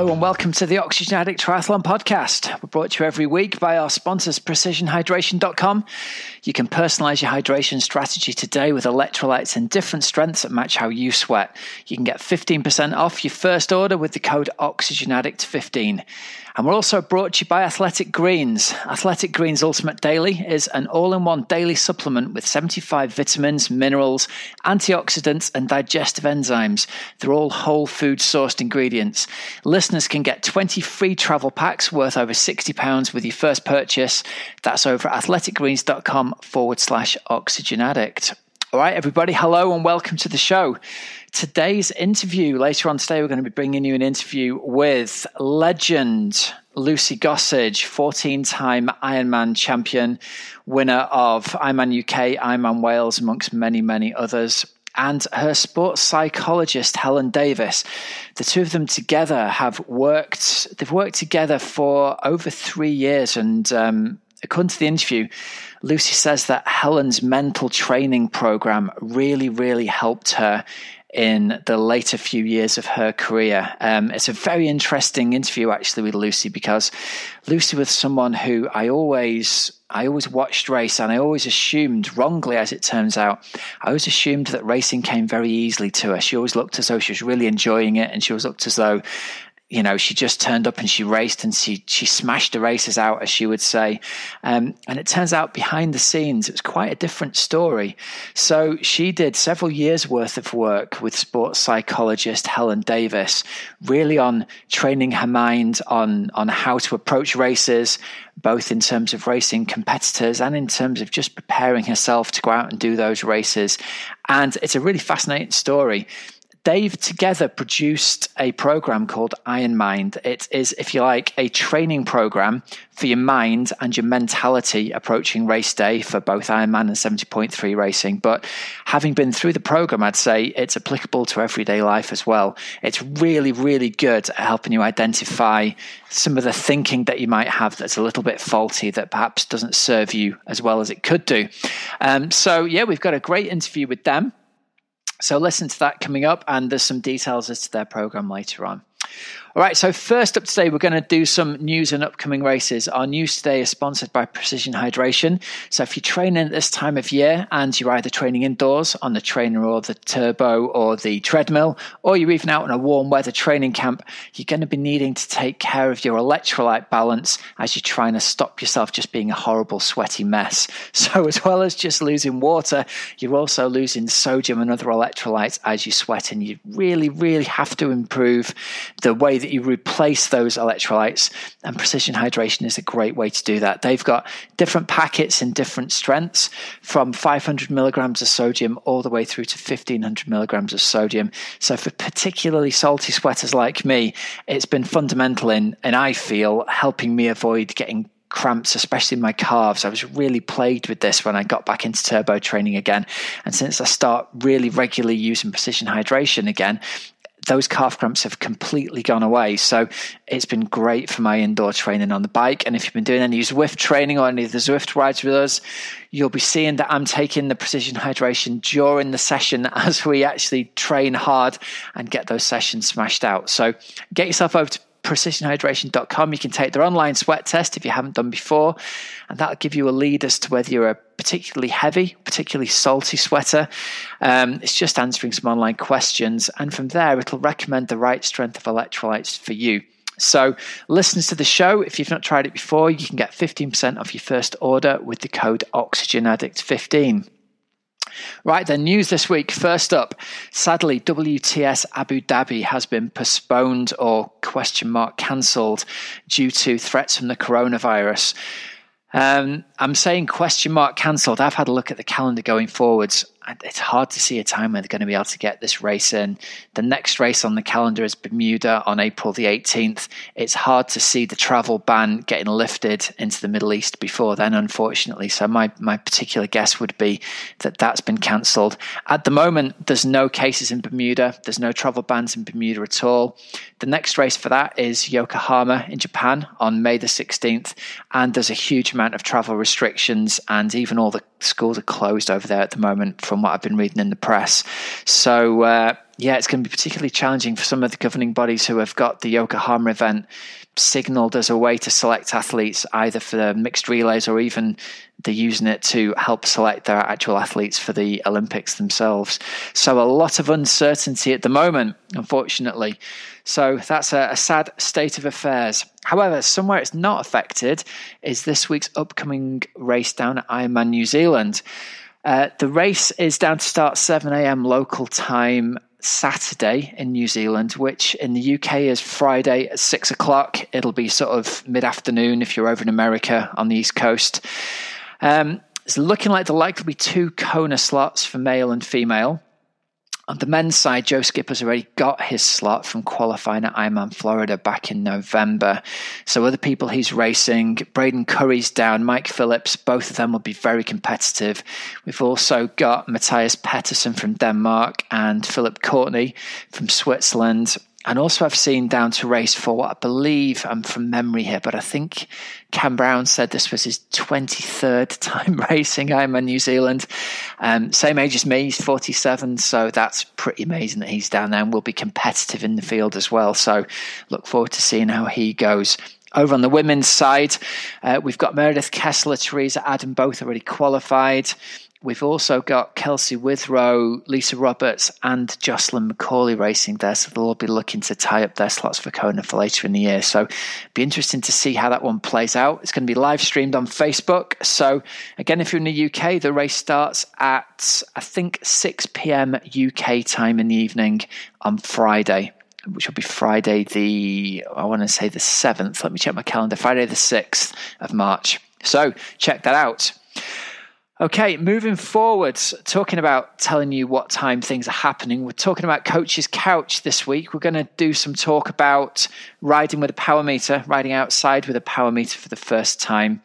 Hello and welcome to the Oxygen Addict Triathlon Podcast. We're brought to you every week by our sponsors, precisionhydration.com. You can personalize your hydration strategy today with electrolytes in different strengths that match how you sweat. You can get 15% off your first order with the code OxygenAddict15. And we're also brought to you by Athletic Greens. Athletic Greens Ultimate Daily is an all in one daily supplement with 75 vitamins, minerals, antioxidants, and digestive enzymes. They're all whole food sourced ingredients. Listeners can get 20 free travel packs worth over £60 with your first purchase. That's over at athleticgreens.com forward slash oxygen addict. All right, everybody, hello and welcome to the show. Today's interview, later on today, we're going to be bringing you an interview with legend Lucy Gossage, 14 time Ironman champion, winner of Ironman UK, Ironman Wales, amongst many, many others and her sports psychologist Helen Davis. The two of them together have worked. They've worked together for over three years, and um, according to the interview, Lucy says that Helen's mental training program really, really helped her in the later few years of her career. Um, it's a very interesting interview actually with Lucy because Lucy was someone who I always I always watched race and I always assumed, wrongly as it turns out, I always assumed that racing came very easily to her. She always looked as though she was really enjoying it and she always looked as though you know, she just turned up and she raced and she she smashed the races out, as she would say. Um, and it turns out behind the scenes, it was quite a different story. So she did several years worth of work with sports psychologist Helen Davis, really on training her mind on on how to approach races, both in terms of racing competitors and in terms of just preparing herself to go out and do those races. And it's a really fascinating story they've together produced a program called Iron Mind. It is, if you like, a training program for your mind and your mentality approaching race day for both Ironman and 70.3 racing. But having been through the program, I'd say it's applicable to everyday life as well. It's really, really good at helping you identify some of the thinking that you might have that's a little bit faulty that perhaps doesn't serve you as well as it could do. Um, so, yeah, we've got a great interview with them. So listen to that coming up, and there's some details as to their program later on. All right, so first up today, we're going to do some news and upcoming races. Our news today is sponsored by Precision Hydration. So if you're training at this time of year and you're either training indoors on the trainer or the turbo or the treadmill, or you're even out in a warm weather training camp, you're going to be needing to take care of your electrolyte balance as you're trying to stop yourself just being a horrible, sweaty mess. So as well as just losing water, you're also losing sodium and other electrolytes as you sweat, and you really, really have to improve the way that you replace those electrolytes. And precision hydration is a great way to do that. They've got different packets in different strengths from 500 milligrams of sodium all the way through to 1500 milligrams of sodium. So for particularly salty sweaters like me, it's been fundamental in, and I feel, helping me avoid getting cramps, especially in my calves. I was really plagued with this when I got back into turbo training again. And since I start really regularly using precision hydration again, those calf cramps have completely gone away. So it's been great for my indoor training on the bike. And if you've been doing any Zwift training or any of the Zwift rides with us, you'll be seeing that I'm taking the precision hydration during the session as we actually train hard and get those sessions smashed out. So get yourself over to precisionhydration.com. You can take their online sweat test if you haven't done before, and that'll give you a lead as to whether you're a particularly heavy, particularly salty sweater. Um, it's just answering some online questions, and from there, it'll recommend the right strength of electrolytes for you. So, listeners to the show, if you've not tried it before, you can get 15% off your first order with the code OxygenAddict15. Right, then, news this week. First up, sadly, WTS Abu Dhabi has been postponed or question mark cancelled due to threats from the coronavirus. Um, I'm saying question mark cancelled. I've had a look at the calendar going forwards it's hard to see a time when they're going to be able to get this race in. The next race on the calendar is Bermuda on April the 18th. It's hard to see the travel ban getting lifted into the Middle East before then, unfortunately. So my, my particular guess would be that that's been cancelled. At the moment, there's no cases in Bermuda. There's no travel bans in Bermuda at all. The next race for that is Yokohama in Japan on May the 16th. And there's a huge amount of travel restrictions and even all the schools are closed over there at the moment from what I've been reading in the press. So, uh, yeah, it's going to be particularly challenging for some of the governing bodies who have got the Yokohama event signaled as a way to select athletes either for the mixed relays or even they're using it to help select their actual athletes for the Olympics themselves. So a lot of uncertainty at the moment, unfortunately. So that's a, a sad state of affairs. However, somewhere it's not affected is this week's upcoming race down at Ironman New Zealand. Uh, the race is down to start 7 a.m. local time Saturday in New Zealand, which in the UK is Friday at six o'clock. It'll be sort of mid afternoon if you're over in America on the East Coast. Um, it's looking like there'll likely be two Kona slots for male and female. On the men's side, Joe Skipper's already got his slot from qualifying at Ironman Florida back in November. So other people he's racing, Braden Currie's down, Mike Phillips, both of them will be very competitive. We've also got Matthias Petterson from Denmark and Philipp Koutny from Switzerland and also I've seen down to race for what I believe I'm from memory here, but I think Cam Brown said this was his 23rd time racing Ironman New Zealand. Um, same age as me, he's 47, so that's pretty amazing that he's down there and will be competitive in the field as well. So look forward to seeing how he goes. Over on the women's side, uh, we've got Meredith Kessler, Teresa Adam, both already qualified. We've also got Kelsey Withrow, Lisa Roberts, and Jocelyn McCauley racing there, so they'll all be looking to tie up their slots for Kona for later in the year. So, be interesting to see how that one plays out. It's going to be live streamed on Facebook. So, again, if you're in the UK, the race starts at I think 6 p.m. UK time in the evening on Friday which will be Friday the I want to say the 7th. Let me check my calendar. Friday the 6th of March. So check that out. Okay, moving forward, talking about telling you what time things are happening, we're talking about Coach's Couch this week. We're going to do some talk about riding with a power meter, riding outside with a power meter for the first time.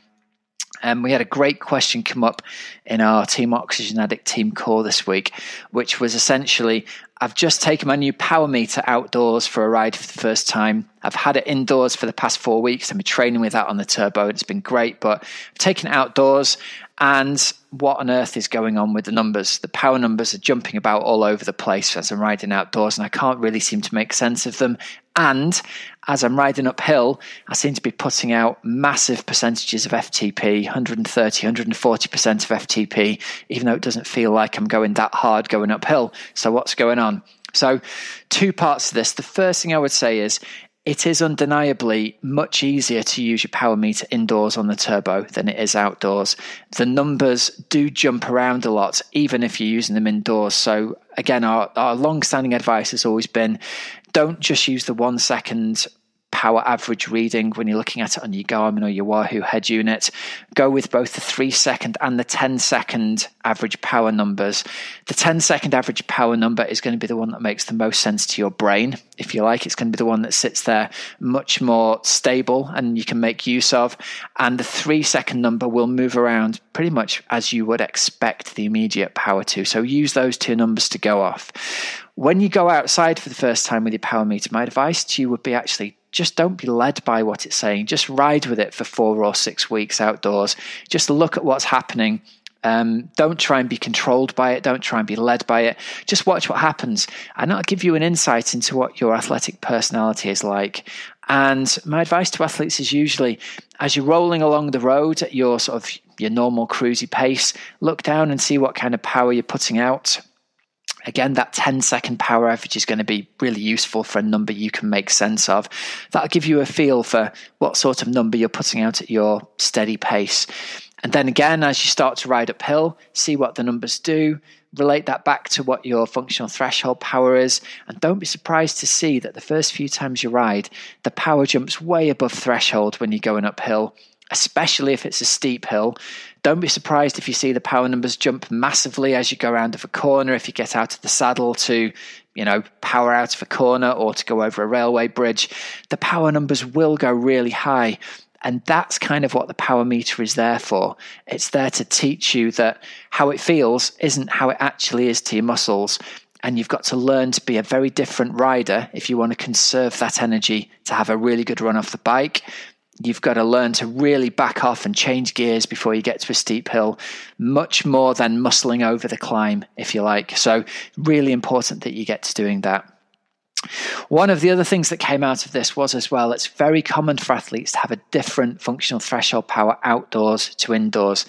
And um, we had a great question come up in our Team Oxygen Addict team call this week, which was essentially I've just taken my new power meter outdoors for a ride for the first time. I've had it indoors for the past four weeks. I've been training with that on the turbo. And it's been great, but I've taken it outdoors and what on earth is going on with the numbers? The power numbers are jumping about all over the place as I'm riding outdoors, and I can't really seem to make sense of them. And as I'm riding uphill, I seem to be putting out massive percentages of FTP 130, 140% of FTP, even though it doesn't feel like I'm going that hard going uphill. So, what's going on? So, two parts to this. The first thing I would say is it is undeniably much easier to use your power meter indoors on the turbo than it is outdoors. The numbers do jump around a lot, even if you're using them indoors. So, again, our, our long standing advice has always been don't just use the one second power average reading when you're looking at it on your Garmin or your Wahoo head unit. Go with both the three second and the 10 second average power numbers. The 10 second average power number is going to be the one that makes the most sense to your brain, if you like. It's going to be the one that sits there much more stable and you can make use of. And the three second number will move around pretty much as you would expect the immediate power to. So use those two numbers to go off. When you go outside for the first time with your power meter, my advice to you would be actually just don't be led by what it's saying. Just ride with it for four or six weeks outdoors. Just look at what's happening. Um, don't try and be controlled by it. Don't try and be led by it. Just watch what happens. And that'll give you an insight into what your athletic personality is like. And my advice to athletes is usually as you're rolling along the road at your sort of your normal cruisy pace, look down and see what kind of power you're putting out Again, that 10 second power average is going to be really useful for a number you can make sense of. That'll give you a feel for what sort of number you're putting out at your steady pace. And then again, as you start to ride uphill, see what the numbers do, relate that back to what your functional threshold power is, and don't be surprised to see that the first few times you ride, the power jumps way above threshold when you're going uphill especially if it's a steep hill. Don't be surprised if you see the power numbers jump massively as you go around of a corner, if you get out of the saddle to, you know, power out of a corner or to go over a railway bridge. The power numbers will go really high. And that's kind of what the power meter is there for. It's there to teach you that how it feels isn't how it actually is to your muscles. And you've got to learn to be a very different rider if you want to conserve that energy to have a really good run off the bike you've got to learn to really back off and change gears before you get to a steep hill, much more than muscling over the climb, if you like. So, really important that you get to doing that. One of the other things that came out of this was as well, it's very common for athletes to have a different functional threshold power outdoors to indoors.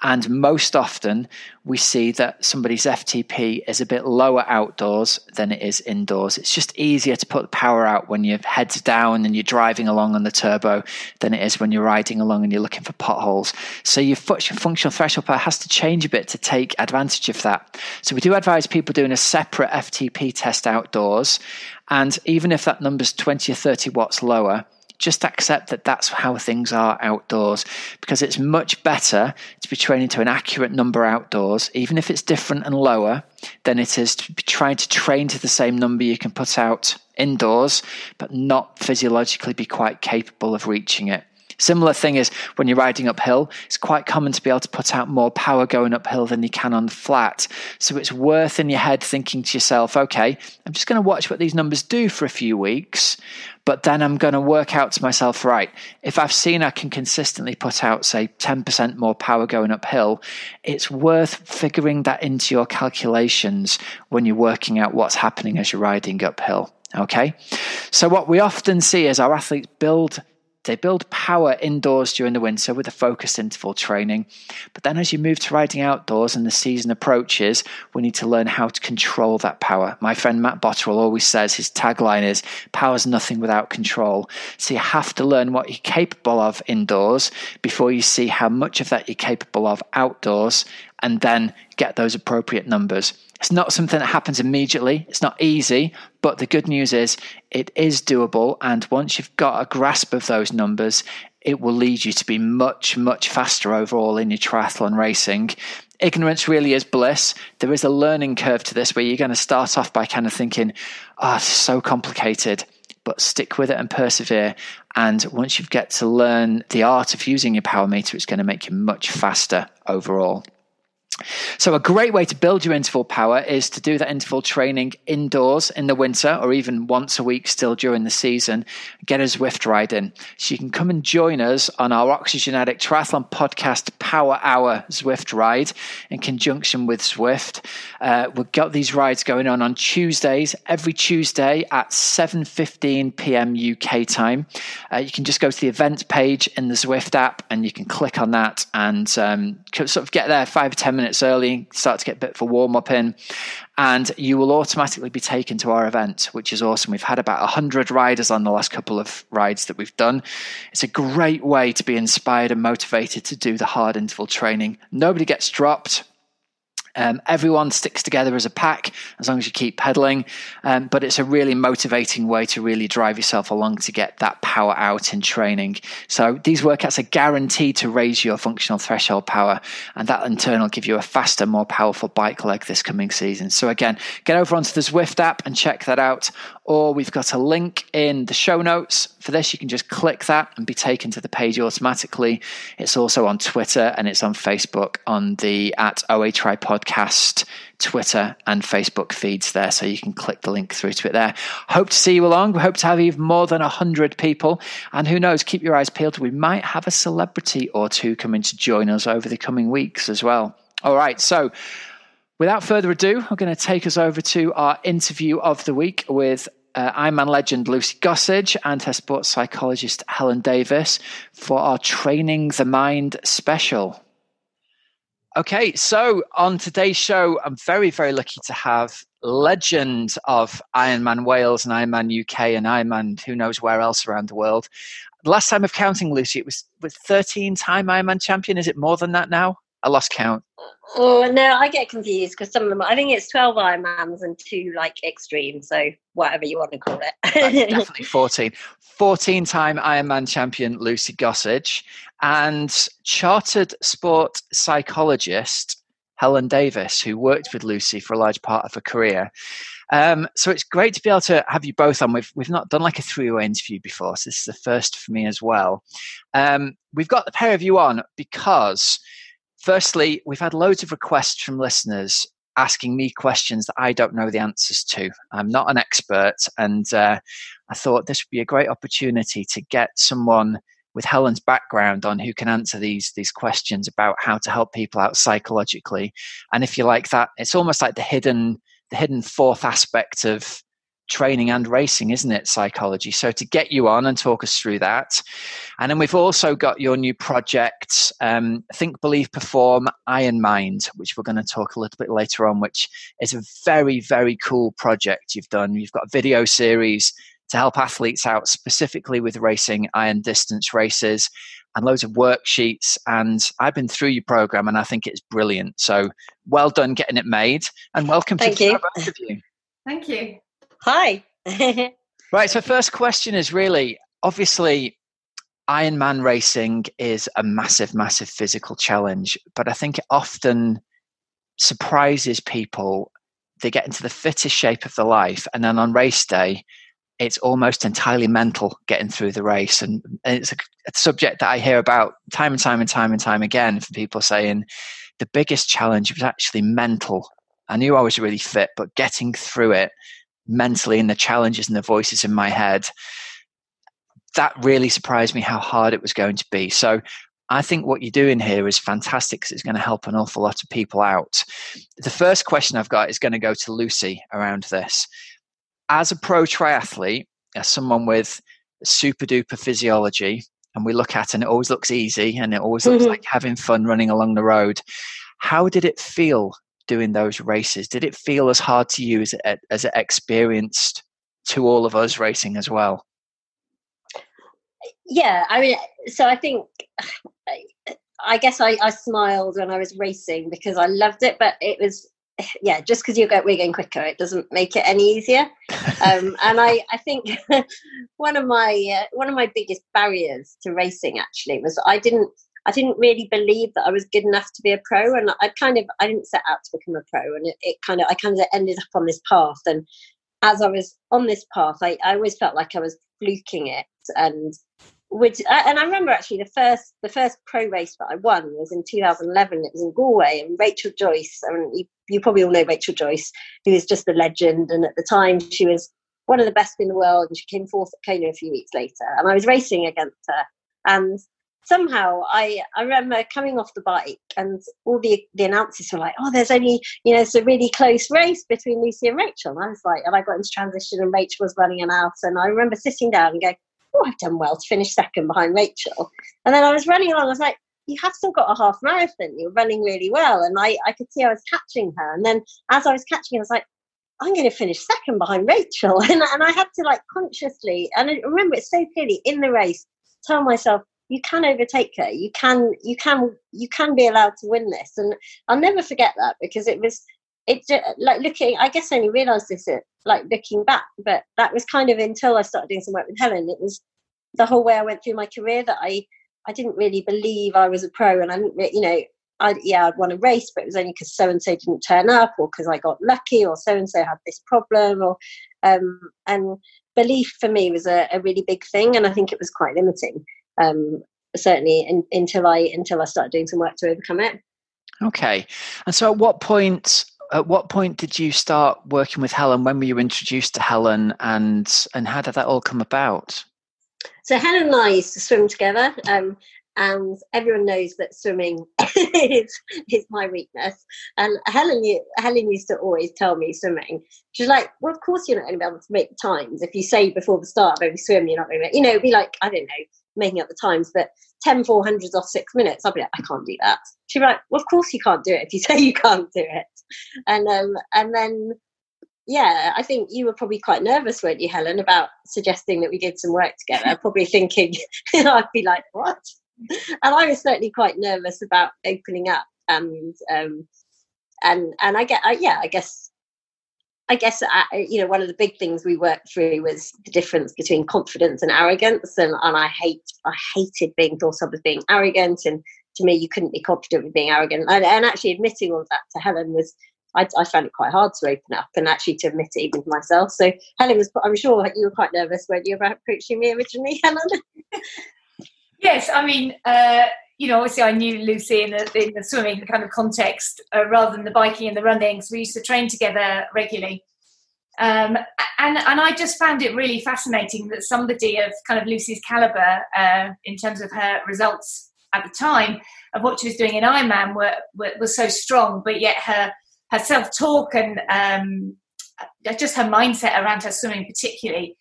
And most often, we see that somebody's FTP is a bit lower outdoors than it is indoors. It's just easier to put the power out when your head's down and you're driving along on the turbo than it is when you're riding along and you're looking for potholes. So your functional threshold power has to change a bit to take advantage of that. So we do advise people doing a separate FTP test outdoors. And even if that number's 20 or 30 watts lower, just accept that that's how things are outdoors because it's much better to be training to an accurate number outdoors, even if it's different and lower, than it is to be trying to train to the same number you can put out indoors, but not physiologically be quite capable of reaching it. Similar thing is when you're riding uphill, it's quite common to be able to put out more power going uphill than you can on flat. So it's worth in your head thinking to yourself, okay, I'm just going to watch what these numbers do for a few weeks, but then I'm going to work out to myself, right, if I've seen I can consistently put out, say, 10% more power going uphill, it's worth figuring that into your calculations when you're working out what's happening as you're riding uphill. Okay. So, what we often see is our athletes build they build power indoors during the winter with a focused interval training. But then, as you move to riding outdoors and the season approaches, we need to learn how to control that power. My friend Matt Bottrill always says his tagline is power's nothing without control. So you have to learn what you're capable of indoors before you see how much of that you're capable of outdoors and then get those appropriate numbers. It's not something that happens immediately. It's not easy, but the good news is it is doable. And once you've got a grasp of those numbers, it will lead you to be much, much faster overall in your triathlon racing. Ignorance really is bliss. There is a learning curve to this where you're going to start off by kind of thinking, ah, oh, it's so complicated but stick with it and persevere. And once you get to learn the art of using your power meter, it's going to make you much faster overall. So, a great way to build your interval power is to do that interval training indoors in the winter or even once a week still during the season. Get a Zwift ride in. So, you can come and join us on our Oxygen Addict Triathlon podcast Power Hour Zwift ride in conjunction with Zwift. Uh, we've got these rides going on on Tuesdays, every Tuesday at 7.15 p.m. UK time. Uh, you can just go to the event page in the Zwift app and you can click on that and um, sort of get there five or 10 minutes minutes early, start to get a bit for warm up in, and you will automatically be taken to our event, which is awesome. We've had about 100 riders on the last couple of rides that we've done. It's a great way to be inspired and motivated to do the hard interval training. Nobody gets dropped. Um, everyone sticks together as a pack as long as you keep pedaling, um, but it's a really motivating way to really drive yourself along to get that power out in training. So these workouts are guaranteed to raise your functional threshold power, and that in turn will give you a faster, more powerful bike leg this coming season. So again, get over onto the Zwift app and check that out, or we've got a link in the show notes for this. You can just click that and be taken to the page automatically. It's also on Twitter and it's on Facebook on the at OA podcast Twitter and Facebook feeds there, so you can click the link through to it there. Hope to see you along. We hope to have even more than 100 people. And who knows, keep your eyes peeled. We might have a celebrity or two coming to join us over the coming weeks as well. All right, so without further ado, I'm going to take us over to our interview of the week with uh, Ironman legend Lucy Gossage and her sports psychologist Helen Davis for our Training the Mind special. Okay, so on today's show, I'm very, very lucky to have legend of Ironman Wales and Ironman UK and Ironman who knows where else around the world. Last time of counting, Lucy, it was with 13 time Ironman champion. Is it more than that now? I lost count. Oh no, I get confused because some of them. I think it's twelve Ironmans and two like extreme. So whatever you want to call it. definitely fourteen. Fourteen-time Ironman champion Lucy Gossage and chartered sport psychologist Helen Davis, who worked with Lucy for a large part of her career. Um, so it's great to be able to have you both on. We've we've not done like a three-way interview before, so this is the first for me as well. Um, we've got the pair of you on because Firstly, we've had loads of requests from listeners asking me questions that I don't know the answers to. I'm not an expert, and uh, I thought this would be a great opportunity to get someone with Helen's background on who can answer these these questions about how to help people out psychologically. And if you like that, it's almost like the hidden the hidden fourth aspect of training and racing, isn't it? Psychology. So to get you on and talk us through that. And then we've also got your new project, um, Think, Believe, Perform Iron Mind, which we're going to talk a little bit later on, which is a very, very cool project you've done. You've got a video series to help athletes out specifically with racing iron distance races and loads of worksheets. And I've been through your program and I think it's brilliant. So well done getting it made and welcome Thank to you. both of you. Thank you. Hi. Right. So, first question is really obviously, Ironman racing is a massive, massive physical challenge, but I think it often surprises people. They get into the fittest shape of their life, and then on race day, it's almost entirely mental getting through the race. And, it's a, a subject that I hear about time and time and time and time again from people saying the biggest challenge was actually mental. I knew I was really fit, but getting through it mentally and the challenges and the voices in my head, that really surprised me how hard it was going to be. So I think what you're doing here is fantastic because it's going to help an awful lot of people out. The first question I've got is going to go to Lucy around this. As a pro triathlete, as someone with super duper physiology, and we look at and it always looks easy and it always looks mm-hmm. like having fun running along the road. How did it feel doing those races? Did it feel as hard to you as it, as it experienced to all of us racing as well? Yeah, I mean, so I think, I guess I, I smiled when I was racing because I loved it, but it was, yeah, just because you get we're going quicker, it doesn't make it any easier. um, and I, I think one of my uh, one of my biggest barriers to racing actually was I didn't I didn't really believe that I was good enough to be a pro, and I kind of I didn't set out to become a pro, and it, it kind of I kind of ended up on this path. And as I was on this path, I, I always felt like I was fluking it, and which uh, and I remember actually the first the first pro race that I won was in 2011. It was in Galway, and Rachel Joyce. I mean, you, you probably all know Rachel Joyce, who is just a legend, and at the time she was one of the best in the world, and she came fourth at Kona a few weeks later, and I was racing against her, and somehow I, I remember coming off the bike and all the, the announcers were like, oh, there's only, you know, it's a really close race between Lucy and Rachel. And I was like, and I got into transition and Rachel was running an out. And I remember sitting down and going, oh, I've done well to finish second behind Rachel. And then I was running along, I was like, you have still got a half marathon. You're running really well. And I, I could see I was catching her. And then as I was catching her, I was like, I'm going to finish second behind Rachel. And, and I had to like consciously, and I remember it so clearly in the race, tell myself, you can overtake her. You can you can you can be allowed to win this. And i'll never forget that because it was it like looking i guess i only realized this at, like looking back but that was kind of until i started doing some work with helen. It was the whole way i went through my career that i i didn't really believe i was a pro and i didn't you know I, yeah, I'd won a race, but it was only because so and so didn't turn up, or because I got lucky, or so and so had this problem, or um, and belief for me was a, a really big thing, and I think it was quite limiting um, certainly in, until I until I started doing some work to overcome it. Okay, and so at what point? At what point did you start working with Helen? When were you introduced to Helen, and and how did that all come about? So Helen and I used to swim together, um, and everyone knows that swimming is, is my weakness. And Helen, Helen used to always tell me swimming. She's like, "Well, of course you're not going to be able to make times if you say before the start of every swim you're not going to make." You know, it'd be like I don't know, making up the times, but 10 400s off six minutes, I'll be like, I can't do that. She'd be like, Well, of course you can't do it if you say you can't do it. And um, and then yeah, I think you were probably quite nervous, weren't you, Helen, about suggesting that we did some work together, probably thinking I'd be like, What? And I was certainly quite nervous about opening up and um and and I get I, yeah, I guess I guess uh, you know one of the big things we worked through was the difference between confidence and arrogance, and, and I hate I hated being thought of as being arrogant, and to me you couldn't be confident with being arrogant, and, and actually admitting all that to Helen was I, I, found it quite hard to open up and actually to admit it even to myself. So Helen was I'm sure you were quite nervous when you were approaching me originally, Helen. yes, I mean. Uh you know, obviously I knew Lucy in the, in the swimming kind of context uh, rather than the biking and the running. So we used to train together regularly. Um, and and I just found it really fascinating that somebody of kind of Lucy's caliber, uh, in terms of her results at the time of what she was doing in Ironman, were, were was so strong, but yet her her self talk and um, just her mindset around her swimming, particularly,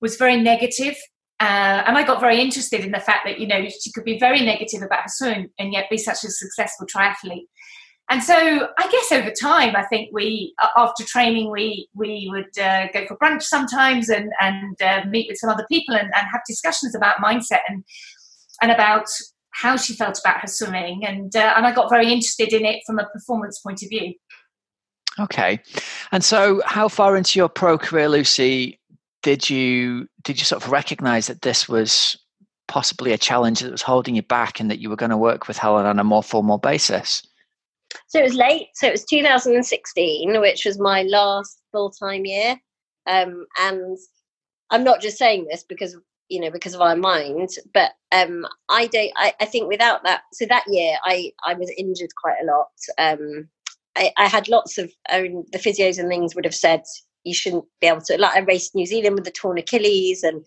was very negative. Uh, and I got very interested in the fact that you know she could be very negative about her swimming and yet be such a successful triathlete. And so I guess over time, I think we after training we we would uh, go for brunch sometimes and and uh, meet with some other people and, and have discussions about mindset and and about how she felt about her swimming and uh, and I got very interested in it from a performance point of view. Okay, and so how far into your pro career, Lucy, did you did you sort of recognise that this was possibly a challenge that was holding you back, and that you were going to work with Helen on a more formal basis? So it was late. So it was 2016, which was my last full time year. Um, and I'm not just saying this because you know because of Iron Mind, but um, I don't. I, I, think without that, so that year I I was injured quite a lot. Um, I, I had lots of um, the physios and things would have said you shouldn't be able to. Like I raced New Zealand with the torn Achilles, and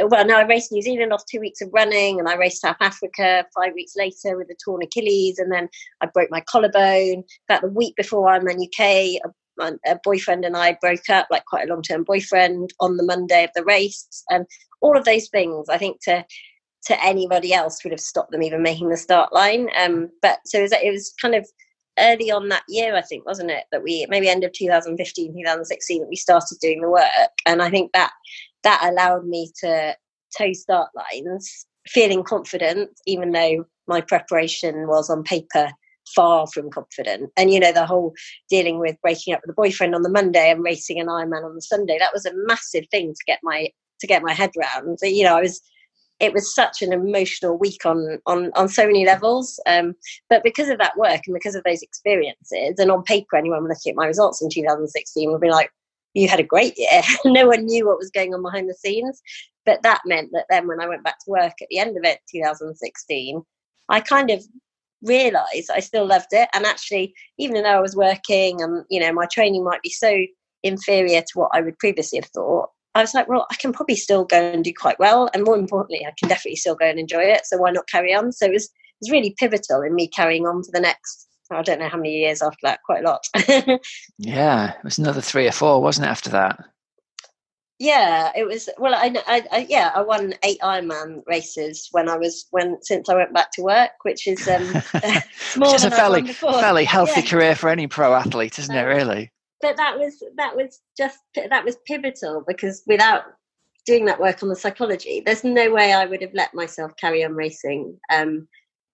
uh, well, no, I raced New Zealand off two weeks of running, and I raced South Africa five weeks later with a torn Achilles, and then I broke my collarbone. About the week before Ironman UK, a, a boyfriend and I broke up, like quite a long term boyfriend, on the Monday of the race, and all of those things. I think to to anybody else would have stopped them even making the start line. Um, but so it was, it was kind of early on that year, I think, wasn't it, that we maybe end of 2015, 2016 that we started doing the work, and I think that that allowed me to toe start lines, feeling confident, even though my preparation was on paper far from confident. And you know, the whole dealing with breaking up with a boyfriend on the Monday and racing an Ironman on the Sunday, that was a massive thing to get my to get my head around. So, you know, I was it was such an emotional week on on on so many levels. Um, but because of that work and because of those experiences, and on paper, anyone looking at my results in 2016 would be like, "You had a great year." no one knew what was going on behind the scenes, but that meant that then when I went back to work at the end of it, 2016, I kind of realized I still loved it, and actually, even though I was working and you know my training might be so inferior to what I would previously have thought, I was like, well, I can probably still go and do quite well. And more importantly, I can definitely still go and enjoy it. So why not carry on? So it was, it was really pivotal in me carrying on for the next, I don't know how many years after that, quite a lot. yeah, it was another three or four, wasn't it, after that? Yeah, it was. Well, I, I, I, yeah, I won eight Ironman races when I was when since I went back to work, which is um, more which is a fairly fairly healthy yeah. career for any pro athlete, isn't um, it? Really but that was that was just that was pivotal because without doing that work on the psychology, there's no way I would have let myself carry on racing um,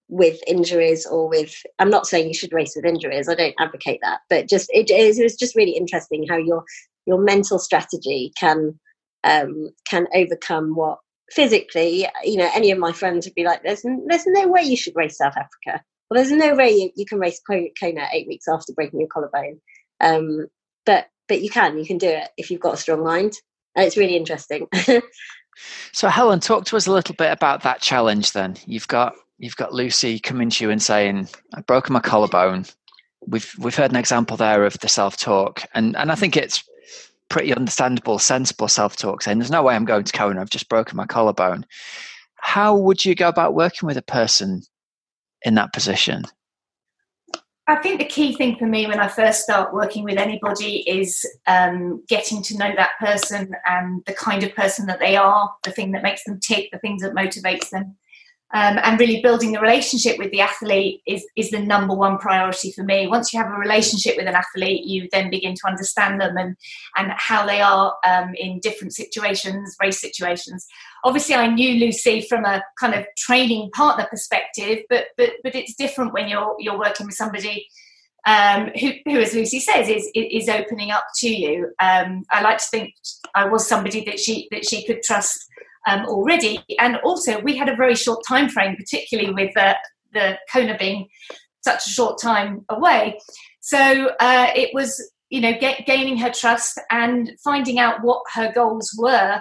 with injuries or with. I'm not saying you should race with injuries. I don't advocate that, but just it, it was just really interesting how your your mental strategy can um, can overcome what physically. You know, any of my friends would be like, "There's there's no way you should race South Africa." Well, there's no way you, you can race Kona eight weeks after breaking your collarbone. Um, but but you can you can do it if you've got a strong mind, and it's really interesting. so Helen, talk to us a little bit about that challenge. Then you've got you've got Lucy coming to you and saying, "I've broken my collarbone." We've we've heard an example there of the self talk, and and I think it's pretty understandable, sensible self talk, saying, "There's no way I'm going to Kona. I've just broken my collarbone." How would you go about working with a person in that position? I think the key thing for me when I first start working with anybody is um, getting to know that person and the kind of person that they are, the thing that makes them tick, the things that motivates them. Um, and really building the relationship with the athlete is, is the number one priority for me. Once you have a relationship with an athlete, you then begin to understand them and, and how they are um, in different situations, race situations obviously I knew Lucy from a kind of training partner perspective, but but but it's different when you're you're working with somebody um, who, who, as Lucy says, is is opening up to you. Um, I like to think I was somebody that she that she could trust um, already, and also we had a very short time frame, particularly with uh, the Kona being such a short time away. So uh, it was you know get, gaining her trust and finding out what her goals were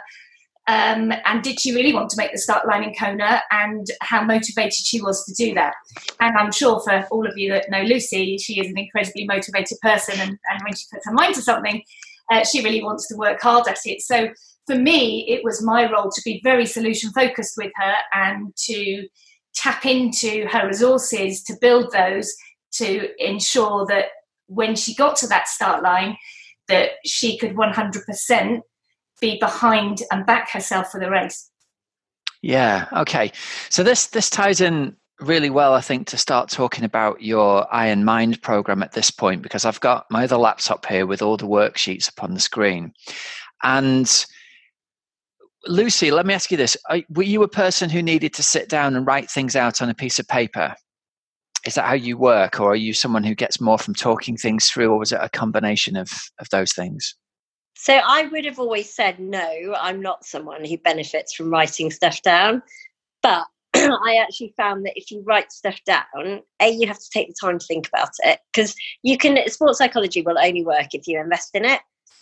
um, and did she really want to make the start line in Kona and how motivated she was to do that. And I'm sure for all of you that know Lucy, she is an incredibly motivated person and, and when she puts her mind to something, Uh, she really wants to work hard at it. So for me, it was my role to be very solution focused with her and to tap into her resources to build those to ensure that when she got to that start line, that she could 100% be behind and back herself for the race. Yeah. Okay. So this this ties in really well, I think, to start talking about your Iron Mind program at this point, because I've got my other laptop here with all the worksheets up on the screen. And Lucy, let me ask you this: Were you a person who needed to sit down and write things out on a piece of paper? Is that how you work, or are you someone who gets more from talking things through, or was it a combination of of those things? So I would have always said no. I'm not someone who benefits from writing stuff down, but I actually found that if you write stuff down, a you have to take the time to think about it because you can. Sports psychology will only work if you invest in it.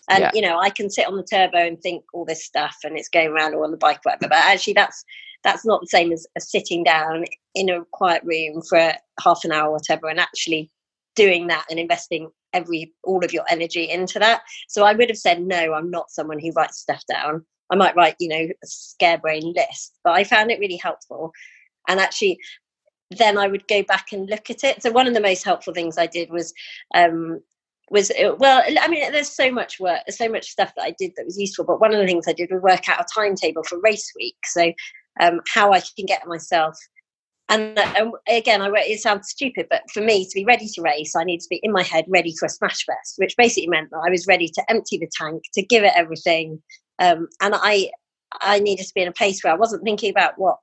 And yeah. you know, I can sit on the turbo and think all this stuff, and it's going around or on the bike, whatever. But actually, that's that's not the same as, as sitting down in a quiet room for half an hour, whatever, and actually doing that and investing every all of your energy into that. So I would have said no. I'm not someone who writes stuff down. I might write, you know, a scarebrain list, but I found it really helpful. And actually, then I would go back and look at it. So one of the most helpful things I did was um, was uh, well i mean there's so much work so much stuff that i did that was useful but one of the things i did was work out a timetable for race week. So um, how i can get myself and, uh, again I, it sounds stupid but for me to be ready to race i need to be in my head ready for a smash fest which basically meant that i was ready to empty the tank to give it everything um, and i i needed to be in a place where i wasn't thinking about what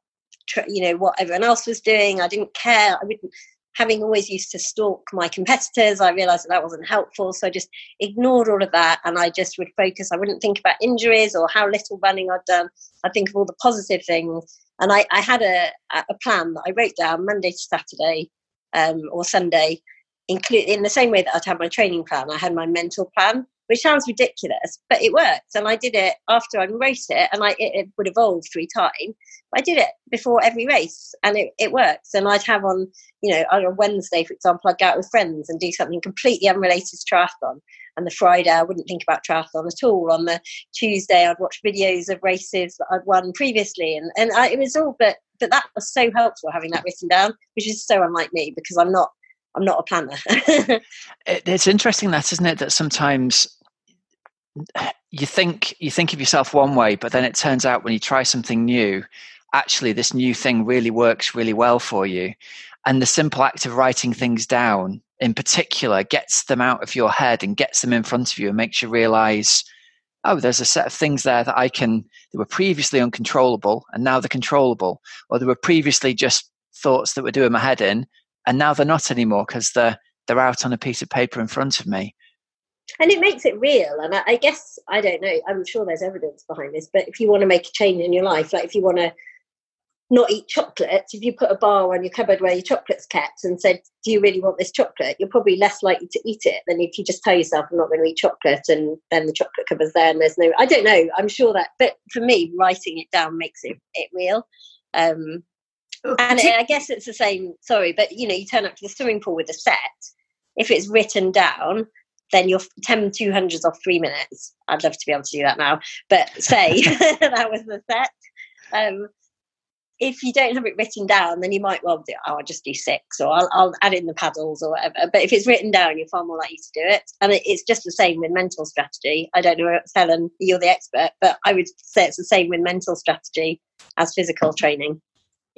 you know what everyone else was doing. I didn't care. I wouldn't having always used to stalk my competitors, I realized that that wasn't helpful. So I just ignored all of that and I just would focus. I wouldn't think about injuries or how little running I'd done. I'd think of all the positive things. And I, I had a, a plan that I wrote down Monday to Saturday um, or Sunday, include in the same way that I'd had my training plan. I had my mental plan which sounds ridiculous, but it worked. And I did it after I raced it, and I it, it, would evolve through time. I did it before every race, and it, it works. And I'd have on, you know, on a Wednesday, for example, I'd go out with friends and do something completely unrelated to triathlon. And the Friday, I wouldn't think about triathlon at all. On the Tuesday, I'd watch videos of races that I'd won previously, and and I, it was all. But but that was so helpful having that written down, which is so unlike me because I'm not I'm not a planner. it, it's interesting that, isn't it? That sometimes you think you think of yourself one way, but then it turns out when you try something new, actually this new thing really works really well for you. And the simple act of writing things down in particular gets them out of your head and gets them in front of you and makes you realize, oh, there's a set of things there that I can that were previously uncontrollable and now they're controllable. Or there were previously just thoughts that were doing my head in and now they're not anymore because they're they're out on a piece of paper in front of me and it makes it real and I, I, guess i don't know i'm sure there's evidence behind this but if you want to make a change in your life like if you want to not eat chocolate if you put a bar on your cupboard where your chocolate's kept and said do you really want this chocolate? you're probably less likely to eat it than if you just tell yourself i'm not going to eat chocolate and then the chocolate cupboard's there and there's no i don't know i'm sure that but for me writing it down makes it, it real. Um, and i guess it's the same sorry but you know you turn up to the swimming pool with a set. If it's written down then you're 10 200s off three minutes. I'd love to be able to do that now, but say that was the set. Um, if you don't have it written down, then you might well do, oh, I'll just do six or I'll, I'll, add in the paddles or whatever. But if it's written down, you're far more likely to do it. And it, it's just the same with mental strategy. I don't know, Helen, you're the expert, but I would say it's the same with mental strategy as physical training.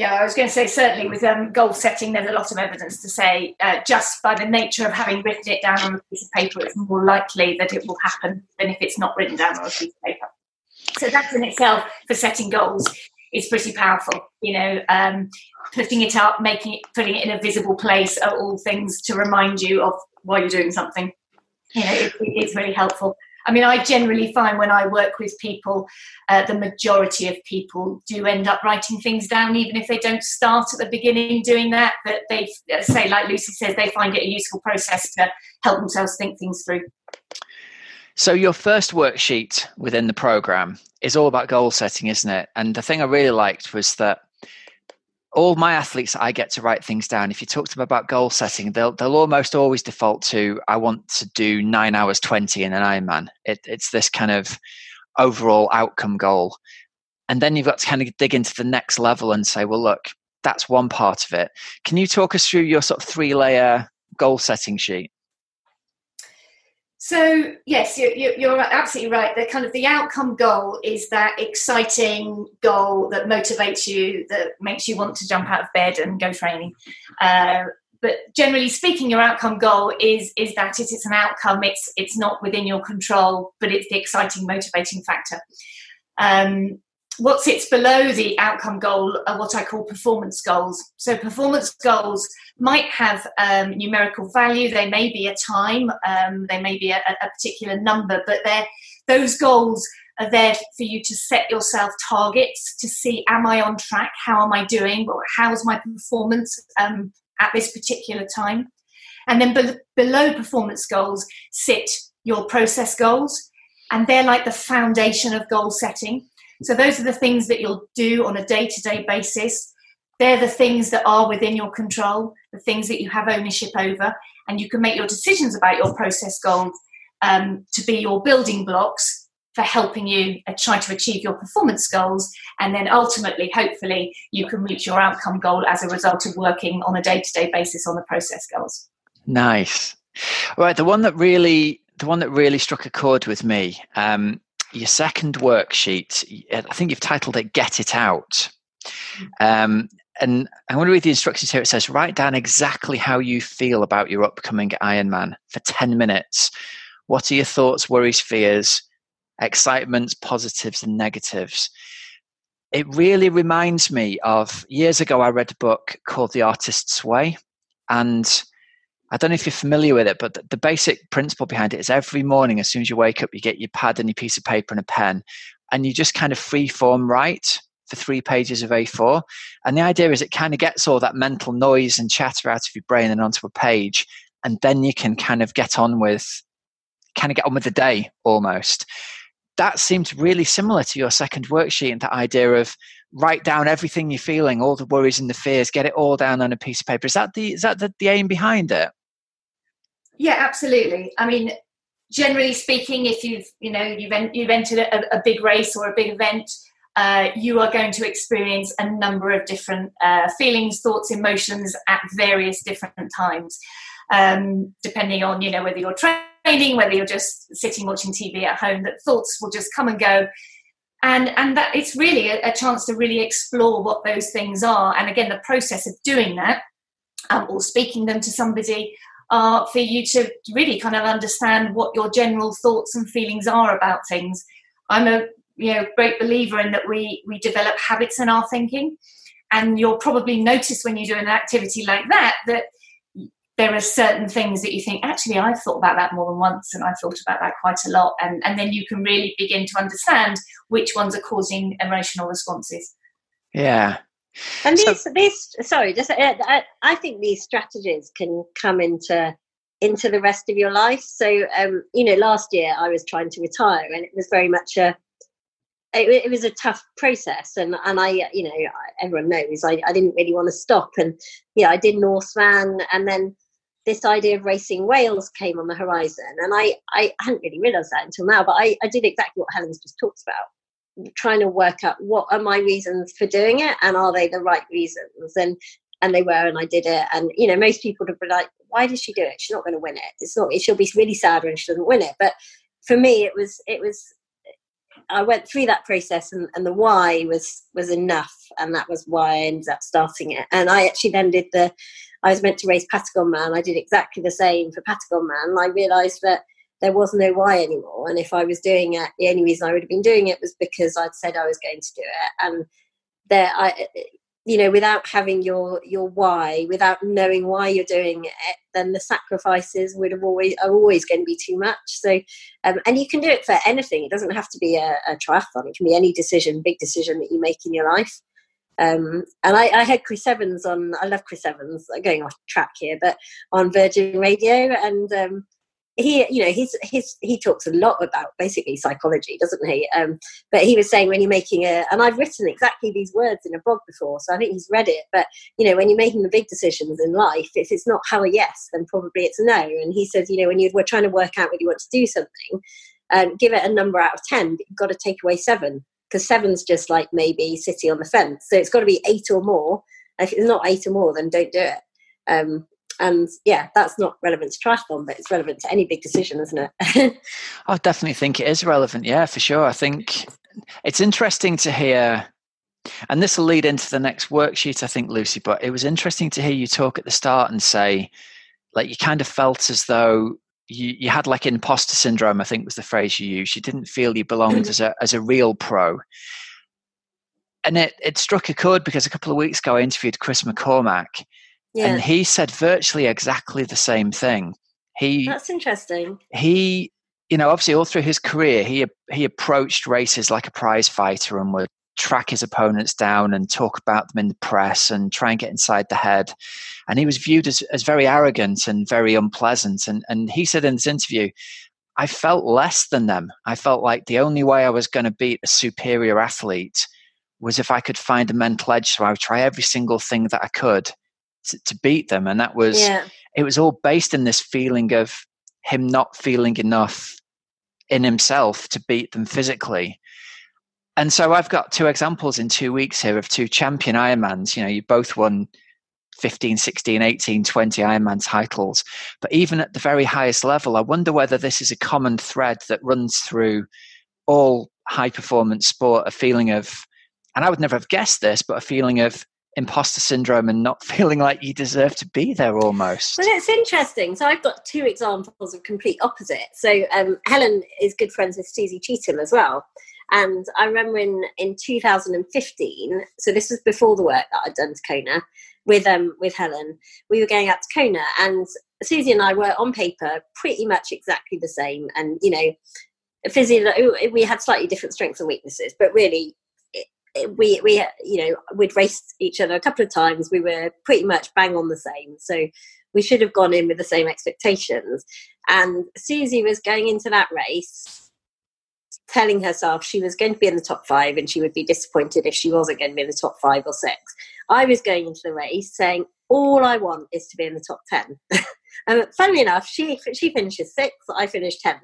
Yeah, I was going to say certainly with um, goal setting, there's a lot of evidence to say uh, just by the nature of having written it down on a piece of paper, it's more likely that it will happen than if it's not written down on a piece of paper. So that in itself for setting goals is pretty powerful. You know, um, putting it up, making it, putting it in a visible place are all things to remind you of why you're doing something. You know, it, it's really helpful. I mean, I generally find when I work with people, uh, the majority of people do end up writing things down, even if they don't start at the beginning doing that. But they say, like Lucy says, they find it a useful process to help themselves think things through. So, your first worksheet within the program is all about goal setting, isn't it? And the thing I really liked was that all my athletes I get to write things down. If you talk to them about goal setting, they'll they'll almost always default to I want to do nine hours twenty in an Ironman. It, it's this kind of overall outcome goal, and then you've got to kind of dig into the next level and say, well, look, that's one part of it. Can you talk us through your sort of three layer goal setting sheet? So yes, you're, absolutely right. The kind of the outcome goal is that exciting goal that motivates you, that makes you want to jump out of bed and go training. Uh, but generally speaking, your outcome goal is is that it, it's an outcome. It's it's not within your control, but it's the exciting, motivating factor. Um, what sits below the outcome goal are what I call performance goals. So, performance goals might have um, numerical value, they may be a time, um, they may be a, a particular number, but those goals are there for you to set yourself targets to see am I on track? How am I doing? How's my performance um, at this particular time? And then be- below performance goals sit your process goals, and they're like the foundation of goal setting. So those are the things that you'll do on a day to day basis. They're the things that are within your control, the things that you have ownership over, and you can make your decisions about your process goals um, to be your building blocks for helping you uh, try to achieve your performance goals. And then ultimately, hopefully, you can reach your outcome goal as a result of working on a day to day basis on the process goals. Nice. Right. The one that really, the one that really struck a chord with me um, your second worksheet, I think you've titled it Get It Out. Um, and I want to read the instructions here. It says, write down exactly how you feel about your upcoming Ironman for 10 minutes. What are your thoughts, worries, fears, excitements, positives, and negatives? It really reminds me of years ago, I read a book called The Artist's Way. And I don't know if you're familiar with it, but the, the basic principle behind it is every morning, as soon as you wake up, you get your pad and your piece of paper and a pen, and you just kind of free form write for three pages of A4. And the idea is it kind of gets all that mental noise and chatter out of your brain and onto a page, and then you can kind of get on with kind of get on with the day almost. That seems really similar to your second worksheet and that idea of write down everything you're feeling, all the worries and the fears, get it all down on a piece of paper. Is that the is that the, the aim behind it? Yeah, absolutely. I mean, generally speaking, if you've you know you've en- you've entered a, a, big race or a big event, uh, you are going to experience a number of different uh, feelings, thoughts, emotions at various different times, um, depending on you know whether you're training, whether you're just sitting watching TV at home. That thoughts will just come and go. And, and that it's really a, a chance to really explore what those things are. And again, the process of doing that um, or speaking them to somebody are for you to really kind of understand what your general thoughts and feelings are about things. I'm a you know great believer in that we we develop habits in our thinking, and you'll probably notice when you do an activity like that that there are certain things that you think actually I've thought about that more than once, and I've thought about that quite a lot, and and then you can really begin to understand which ones are causing emotional responses. Yeah, and these, so, these, sorry, just uh, I, I, think these strategies can come into into the rest of your life. So, um, you know, last year I was trying to retire, and it was very much a it, it was a tough process, and and I, you know, everyone knows I, I didn't really want to stop, and yeah, I did Norseman, and then this idea of racing Wales came on the horizon, and I I hadn't really realised that until now, but I, I did exactly what Helen's just talked about trying to work out what are my reasons for doing it and are they the right reasons? And and they were and I did it. And you know most people would be like why did she do it? She's not going to win it. It's not she'll be really sad when she doesn't win it. But for me it was it was I went through that process and, and the why was was enough. And that was why I ended up starting it. And I actually then did the I was meant to race Patagon Man I did exactly the same for Patagon Man I realized that there was no why anymore. And if I was doing it, the only reason I would have been doing it was because I'd said I was going to do it. And there, I, you know, without having your your why, without knowing why you're doing it, then the sacrifices would have always are always going to be too much. So, um, and you can do it for anything. It doesn't have to be a, a triathlon. It can be any decision, big decision that you make in your life. Um, and I, I, had Chris Evans on. I love Chris Evans. I'm going off track here, but on Virgin Radio, and um, he you know he's his he talks a lot about basically psychology doesn't he? Um, but he was saying when you're making a and i've written exactly these words in a blog before so i think he's read it but you know when you're making the big decisions in life if it's not how a yes then probably it's a no. And he says you know when you we're trying to work out whether you want to do something um, give it a number out of 10 but you've got to take away seven because seven's just like maybe sitting on the fence. So it's got to be eight or more. If it's not eight or more then don't do it. Um, and yeah, that's not relevant to triathlon, but it's relevant to any big decision, isn't it? I definitely think it is relevant. Yeah, for sure. I think it's interesting to hear, and this will lead into the next worksheet, I think, Lucy. But it was interesting to hear you talk at the start and say, like, you kind of felt as though you, you had like imposter syndrome. I think was the phrase you used. You didn't feel you belonged mm-hmm. as a as a real pro. And it, it struck a chord because a couple of weeks ago I interviewed Chris McCormack, yeah. And he said virtually exactly the same thing. He That's interesting. He you know, obviously all through his career he he approached races like a prize fighter and would track his opponents down and talk about them in the press and try and get inside the head. And he was viewed as, as very arrogant and very unpleasant. And and he said in this interview, I felt less than them. I felt like the only way I was going to beat a superior athlete was if I could find a mental edge. So I would try every single thing that I could to, to beat them. And that was, yeah. it was all based in this feeling of him not feeling enough in himself to beat them physically. And so I've got two examples in two weeks here of two champion Ironmans. You know, you both won 15, 16, 18, 20 Ironman titles. But even at the very highest level, I wonder whether this is a common thread that runs through all high performance sport a feeling of, and I would never have guessed this, but a feeling of imposter syndrome and not feeling like you deserve to be there almost. Well, it's interesting. So I've got two examples of complete opposite. So um, Helen is good friends with Susie Cheetham as well. And I remember in, in 2015, so this was before the work that I'd done to Kona with um with Helen, we were going out to Kona and Susie and I were on paper pretty much exactly the same. And, you know, physically, we had slightly different strengths and weaknesses, but really we we you know we'd raced each other a couple of times. We were pretty much bang on the same. So we should have gone in with the same expectations. And susie was going into that race telling herself she was going to be in the top five and she would be disappointed if she wasn't going to be in the top five or six i was going into the race saying all i want is to be in the top 10 and funnily enough she she finishes sixth i finished 10th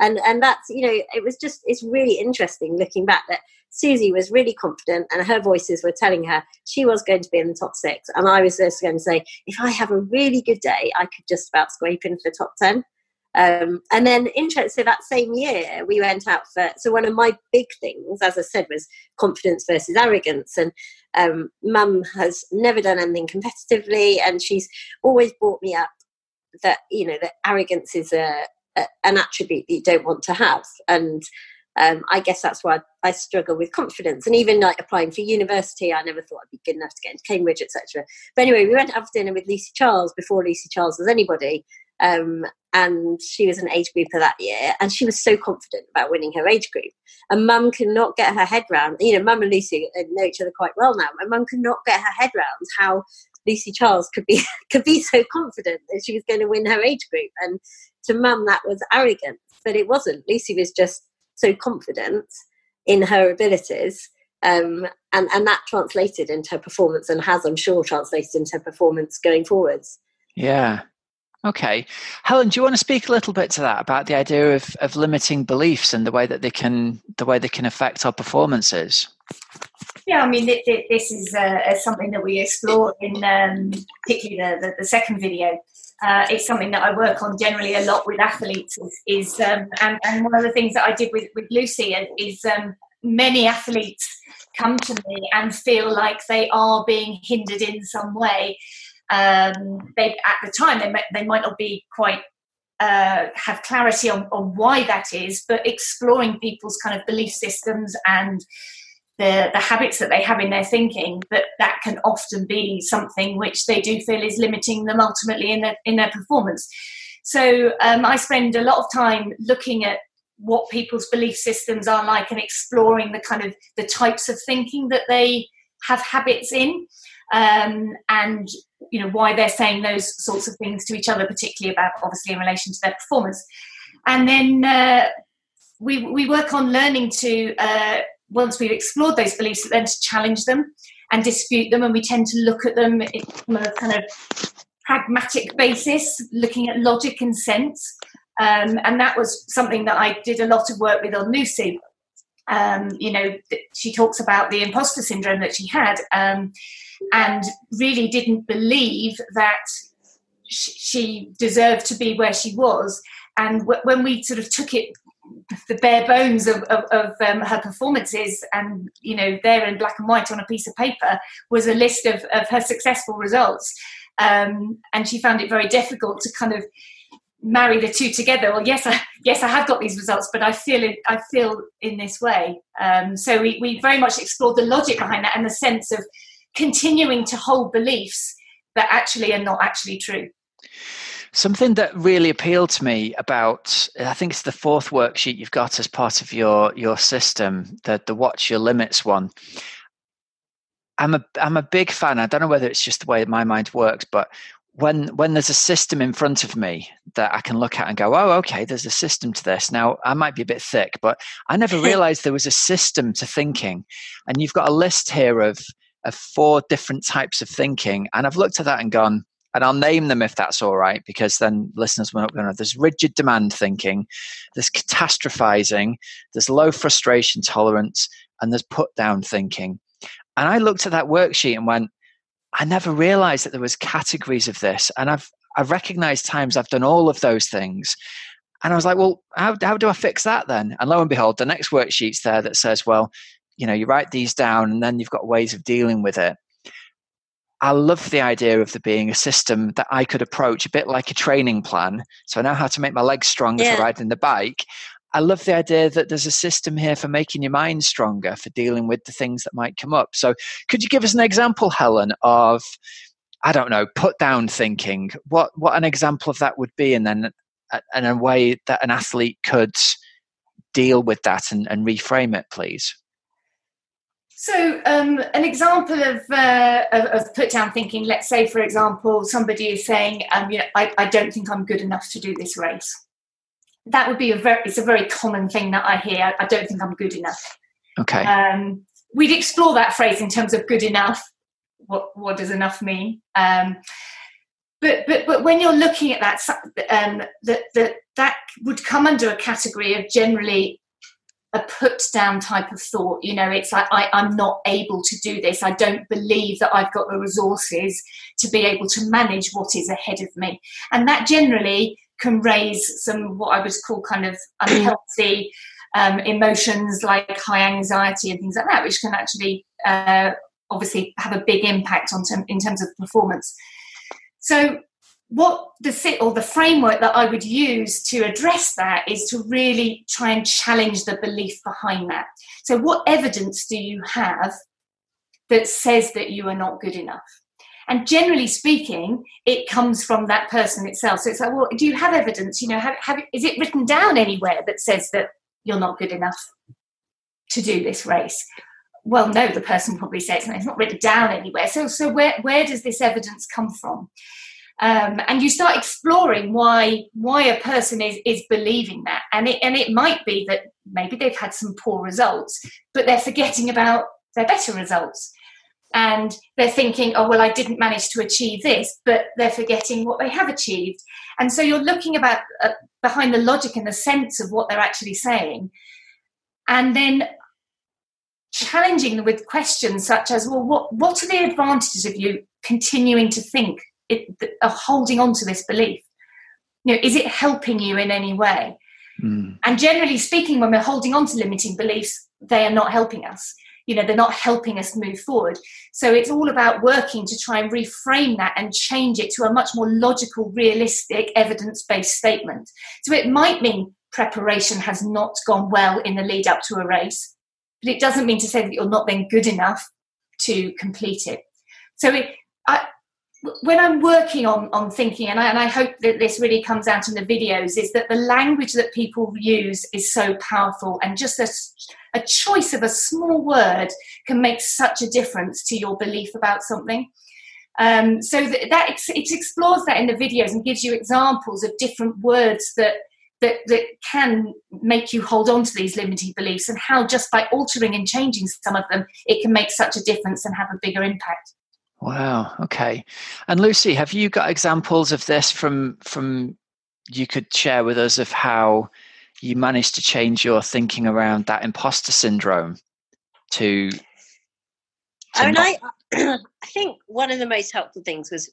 and and that's you know it was just it's really interesting looking back that Susie was really confident and her voices were telling her she was going to be in the top six. And I was just going to say if I have a really good day I could just about scrape into the top 10 um, and then interesting that same year we went out for so one of my big things as I said was confidence versus arrogance. And um, mum has never done anything competitively and she's always brought me up that you know that arrogance is a an attribute that you don't want to have and um, I guess that's why I struggle with confidence. And even like applying for university, I never thought I'd be good enough to get into Cambridge, etc. But anyway, we went out for dinner with Lucy Charles before Lucy Charles was anybody. Um, and she was an age grouper that year, and she was so confident about winning her age group. And Mum could not get her head round. You know, Mum and Lucy know each other quite well now. And Mum could not get her head round how Lucy Charles could be could be so confident that she was going to win her age group. And to mum that was arrogance, but it wasn't. Lucy was just so confident in her abilities. Um, and, and that translated into her performance and has, I'm sure, translated into her performance going forwards. Yeah. Okay. Helen, do you want to speak a little bit to that about the idea of, of limiting beliefs and the way that they can the way they can affect our performances? Yeah, I mean, it, it, this is uh, something that we explore in um, particularly the, the, the, second video uh, it's something that I work on generally a lot with athletes. Is, is um, and, and, one of the things that I did with, with Lucy is um, many athletes come to me and feel like they are being hindered in some way. Um, they at the time they they might not be quite uh, have clarity on, on why that is, but exploring people's kind of belief systems and the, the habits that they have in their thinking, that that can often be something which they do feel is limiting them ultimately in their, in their performance. So um, I spend a lot of time looking at what people's belief systems are like and exploring the kind of the types of thinking that they have habits in um, and you know why they're saying those sorts of things to each other particularly about obviously in relation to their performance and then uh, we we work on learning to uh, once we've explored those beliefs then to challenge them and dispute them. And we tend to look at them from a kind of pragmatic basis looking at logic and sense. Um, and that was something that i did a lot of work with on lucy. Um, you know she talks about the imposter syndrome that she had um, and really didn't believe that she deserved to be where she was. And when we sort of took it, the bare bones of, of, of um, her performances, and you know, there in black and white on a piece of paper was a list of, of her successful results. Um, and she found it very difficult to kind of marry the two together. Well, yes, I, yes, I have got these results, but I feel it, I feel in this way. Um, so we, we very much explored the logic behind that and the sense of continuing to hold beliefs that actually are not actually true. Something that really appealed to me about, I think it's the fourth worksheet you've got as part of your your system, the the watch your limits one. I'm a I'm a big fan. I don't know whether it's just the way my mind works, but when when there's a system in front of me that I can look at and go, oh, okay, there's a system to this. Now I might be a bit thick, but I never realized there was a system to thinking. And you've got a list here of of four different types of thinking. And I've looked at that and gone, and I'll name them if that's all right, because then listeners will not going to. There's rigid demand thinking, there's catastrophizing, there's low frustration tolerance, and there's put down thinking. And I looked at that worksheet and went, I never realized that there was categories of this. And I've I've recognized times I've done all of those things. And I was like, well, how, how do I fix that then? And lo and behold, the next worksheet's there that says, well, you know you write these down and then you've got ways of dealing with it I love the idea of there being a system that I could approach a bit like a training plan. So I know how to make my legs stronger yeah. for riding the bike. I love the idea that there's a system here for making your mind stronger for dealing with the things that might come up. So could you give us an example, Helen, of I don't know, put down thinking? What what an example of that would be, and then uh, and a way that an athlete could deal with that and, and reframe it, please. So, um, an example of, uh, of, of, put down thinking, let's say, for example, somebody is saying, um, you know, I, I, don't think I'm good enough to do this race. That would be a very, it's a very common thing that I hear. I don't think I'm good enough. Okay. Um, we'd explore that phrase in terms of good enough. What, what does enough mean? Um, but, but, but when you're looking at that, um, that, that, that would come under a category of generally a put down type of thought. You know, it's like, I, I'm not able to do this. I don't believe that I've got the resources to be able to manage what is ahead of me. And that generally can raise some, what I would call kind of unhealthy um, emotions like high anxiety and things like that, which can actually uh, obviously have a big impact on term, in terms of performance. So what the fit or the framework that I would use to address that is to really try and challenge the belief behind that. So, what evidence do you have that says that you are not good enough? And generally speaking, it comes from that person itself. So it's like, well, do you have evidence? You know, have, have, is it written down anywhere that says that you're not good enough to do this race? Well, no, the person probably says it's not written down anywhere. So, so where, where does this evidence come from? Um, and you start exploring why why a person is is believing that. And it and it might be that maybe they've had some poor results but they're forgetting about their better results. And they're thinking oh well i didn't manage to achieve this but they're forgetting what they have achieved. And so you're looking about uh, behind the logic and the sense of what they're actually saying and then challenging them with questions such as well what what are the advantages of you continuing to think it, are holding on to this belief? You know, is it helping you in any way? Mm. And generally speaking, when we're holding on to limiting beliefs, they are not helping us. You know, they're not helping us move forward. So it's all about working to try and reframe that and change it to a much more logical, realistic, evidence based statement. So it might mean preparation has not gone well in the lead up to a race, but it doesn't mean to say that you're not then good enough to complete it. So it, I, when I'm working on, on thinking, and I, and I hope that this really comes out in the videos, is that the language that people use is so powerful, and just a, a choice of a small word can make such a difference to your belief about something. Um, so that, that it explores that in the videos and gives you examples of different words that that that can make you hold on to these limiting beliefs and how just by altering and changing some of them it can make such a difference and have a bigger impact wow okay and lucy have you got examples of this from from you could share with us of how you managed to change your thinking around that imposter syndrome to, to I mean, not- I, I think one of the most helpful things was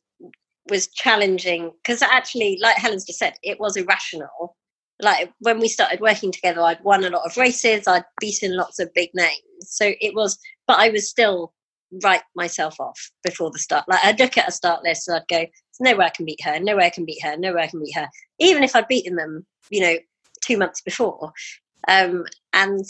was challenging because actually, like Helen's just said, it was irrational. Like when we started working together, I'd won a lot of races, I'd beaten lots of big names. So it was, but I was still write myself off before the start. Like I'd look at a start list and I'd go, "There's no way I can beat her. No way I can beat her. No way I can beat her." Even if I'd beaten them, you know, two months before, um, and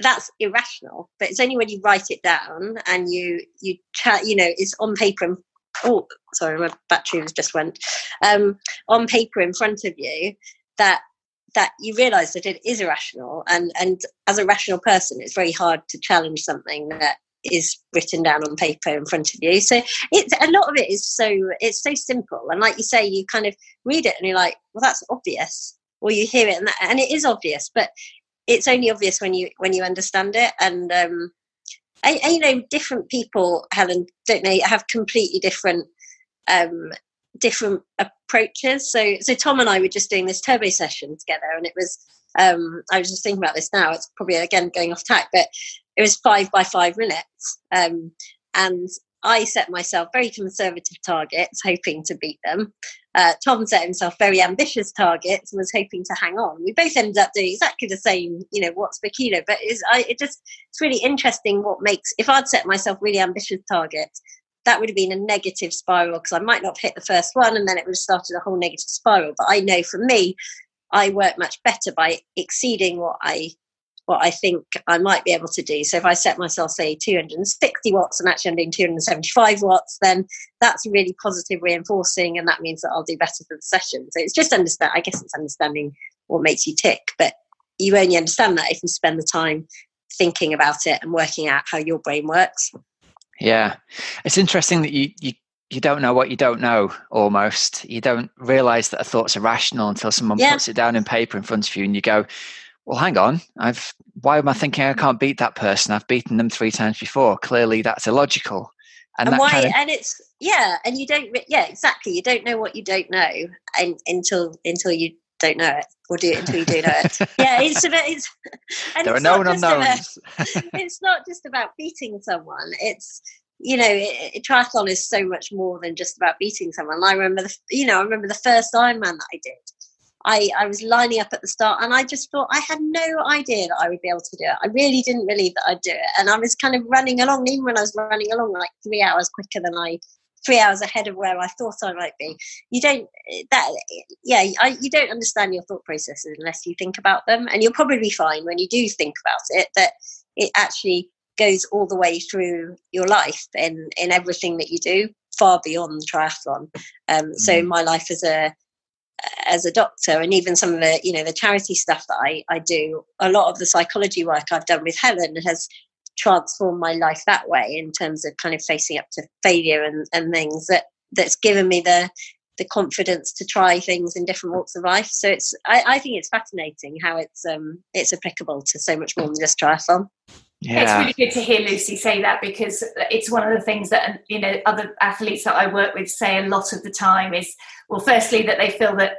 that's irrational. But it's only when you write it down and you you chat, you know, it's on paper. And, oh, sorry, my battery was just went. Um, on paper in front of you that that you realize that it is irrational and and as a rational person it's very hard to challenge something that is written down on paper in front of you. So it's a lot of it is so it's so simple. And like you say, you kind of read it and you're like, well, that's obvious. Or you hear it and that, and it is obvious, but it's only obvious when you when you understand it. And um, and, and you know, different people, Helen, don't they have completely different um different approaches. So so Tom and I were just doing this turbo session together, and it was um, I was just thinking about this now. It's probably again going off tack, but it was five by five minutes. Um, and I set myself very conservative targets, hoping to beat them. Uh, Tom set himself very ambitious targets and was hoping to hang on. We both ended up doing exactly the same, you know, watts per kilo. But it's, I, it just it's really interesting what makes if I'd set myself really ambitious targets, that would have been a negative spiral because I might not have hit the first one, and then it would have started a whole negative spiral. But I know for me, I work much better by exceeding what I what I think I might be able to do. So if I set myself, say, 260 watts and actually I'm doing 275 watts, then that's really positive reinforcing, and that means that I'll do better for the session. So it's just understand. I guess it's understanding what makes you tick, but you only understand that if you spend the time thinking about it and working out how your brain works. Yeah, it's interesting that you you you don't know what you don't know almost you don't realize that a thought's irrational until someone yeah. puts it down in paper in front of you and you go well hang on. I've why am i mm-hmm. thinking i can't beat that person? I've beaten them three times before. Clearly that's illogical. And, and why kind of, and it's yeah and you don't yeah exactly. You don't know what you don't know and, until until you don't know it or do it until you do know it. Yeah it's about it's and there it's are known unknowns. about, it's not just about beating someone. It's you know, it, it, triathlon is so much more than just about beating someone. I remember, the, you know, I remember the first Ironman that I did. I, I was lining up at the start and I just thought I had no idea that I would be able to do it. I really didn't believe that I'd do it. And I was kind of running along, even when I was running along like three hours quicker than I, three hours ahead of where I thought I might be. You don't, that, yeah, I, you don't understand your thought processes unless you think about them. And you'll probably be fine when you do think about it, that it actually goes all the way through your life in in everything that you do, far beyond triathlon. Um, so mm-hmm. my life as a as a doctor and even some of the you know the charity stuff that I, I do a lot of the psychology work i've done with helen has transformed my life that way in terms of kind of facing up to failure and, and things that that's given me the the confidence to try things in different walks of life. So it's i, I think it's fascinating how it's um it's applicable to so much more than just triathlon yeah. It's really good to hear Lucy say that because it's one of the things that you know other athletes that I work with say a lot of the time is well firstly that they feel that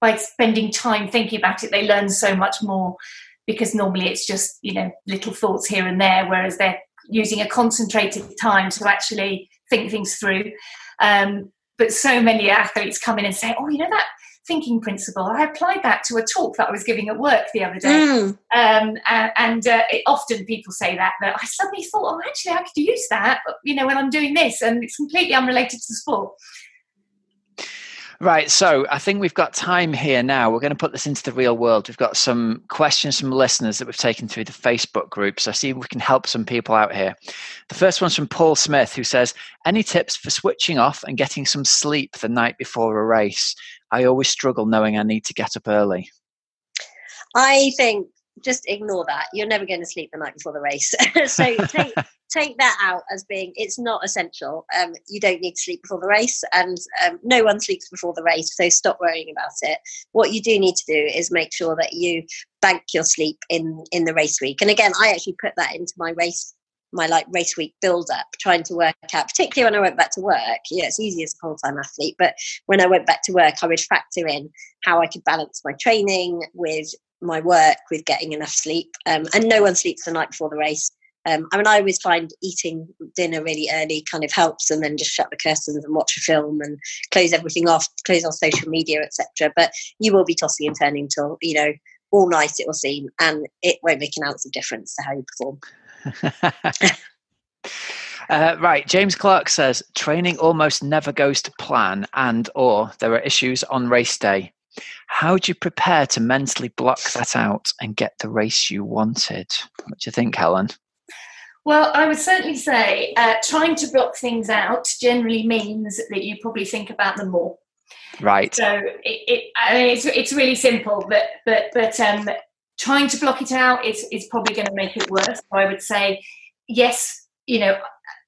by spending time thinking about it they learn so much more because normally it's just you know little thoughts here and there whereas they're using a concentrated time to actually think things through um, but so many athletes come in and say oh you know that thinking principle. I applied that to a talk that I was giving at work the other day. Mm. Um, and, and uh, it, often people say that, but I suddenly thought, oh, actually, I could use that, you know, when I'm doing this. And it's completely unrelated to the sport. Right, so I think we've got time here now. We're going to put this into the real world. We've got some questions from listeners that we've taken through the Facebook group. So see if we can help some people out here. The first one's from Paul Smith, who says, Any tips for switching off and getting some sleep the night before a race? I always struggle knowing I need to get up early. I think just ignore that. You're never going to sleep the night before the race. so take take that out as being it's not essential. Um, you don't need to sleep before the race, and um, no one sleeps before the race. So stop worrying about it. What you do need to do is make sure that you bank your sleep in in the race week. And again, I actually put that into my race my like race week build up, trying to work out, particularly when I went back to work. Yeah, it's easy as a full time athlete, but when I went back to work, I would factor in how I could balance my training with my work, with getting enough sleep. Um, and no one sleeps the night before the race. Um, I mean, I always find eating dinner really early kind of helps, and then just shut the curtains and watch a film and close everything off, close on social media, etc. But you will be tossing and turning till you know all night. It will seem, and it won't make an ounce of difference to how you perform. Uh, right, James Clark says training almost never goes to plan, and or there are issues on race day. How do you prepare to mentally block that out and get the race you wanted? What do you think, Helen? Well, I would certainly say uh, trying to block things out generally means that you probably think about them more. Right. So it, it I mean, it's it's really simple, but but but um, trying to block it out is, is probably going to make it worse. So I would say, yes, you know,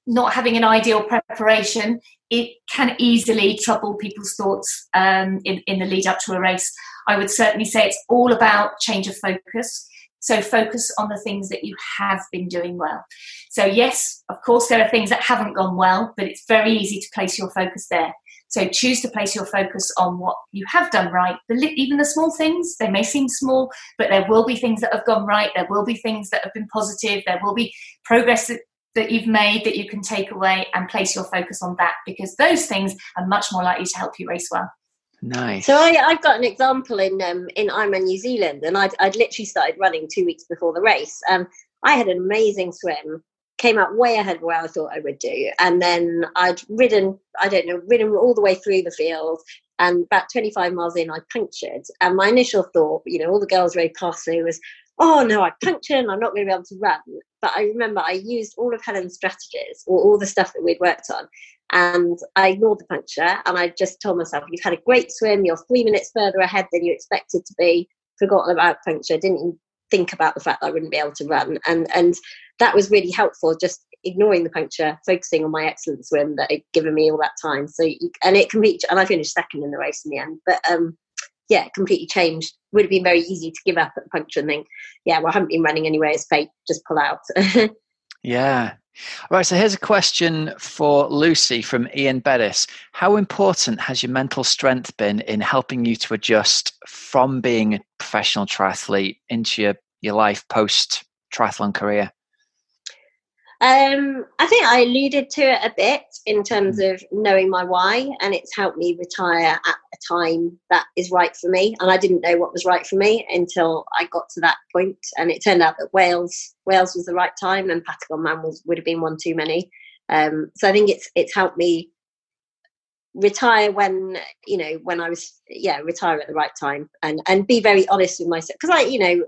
not having an ideal preparation, it can easily trouble people's thoughts um, in, in the lead up to a race. I would certainly say it's all about change of focus. So focus on the things that you have been doing well. So, yes, of course, there are things that haven't gone well, but it's very easy to place your focus there. So choose to place your focus on what you have done right. even the small things, they may seem small, but there will be things that have gone right. There will be things that have been positive. There will be progress that, that you've made that you can take away and place your focus on that because those things are much more likely to help you race well. Nice. So I, have got an example in um, in Ironman New Zealand, and I'd, I'd literally started running two weeks before the race. Um, I had an amazing swim came out way ahead of where I thought I would do. And then I'd ridden, I don't know, ridden all the way through the field. And about 25 miles in, I punctured. And my initial thought, you know, all the girls rode past me was, oh no, I punctured and I'm not going to be able to run. But I remember I used all of Helen's strategies or all the stuff that we'd worked on. And I ignored the puncture and I just told myself, you've had a great swim, you're three minutes further ahead than you expected to be, forgotten about puncture, didn't think about the fact that I wouldn't be able to run. And and that was really helpful, just ignoring the puncture, focusing on my excellent swim that had given me all that time. So and it completely and I finished second in the race in the end. But um yeah, completely changed. Would have been very easy to give up at the puncture and think, yeah, well I haven't been running anywhere, it's fake, just pull out. yeah. All right, so here's a question for Lucy from Ian Bettis. How important has your mental strength been in helping you to adjust from being a professional triathlete into your, your life post triathlon career? Um, I think I alluded to it a bit in terms mm. of knowing my why, and it's helped me retire at a time that is right for me. And I didn't know what was right for me until I got to that point, and it turned out that Wales Wales was the right time, and Patagon Man was, would have been one too many. Um, so I think it's it's helped me retire when you know when I was yeah retire at the right time and and be very honest with myself. Because I you know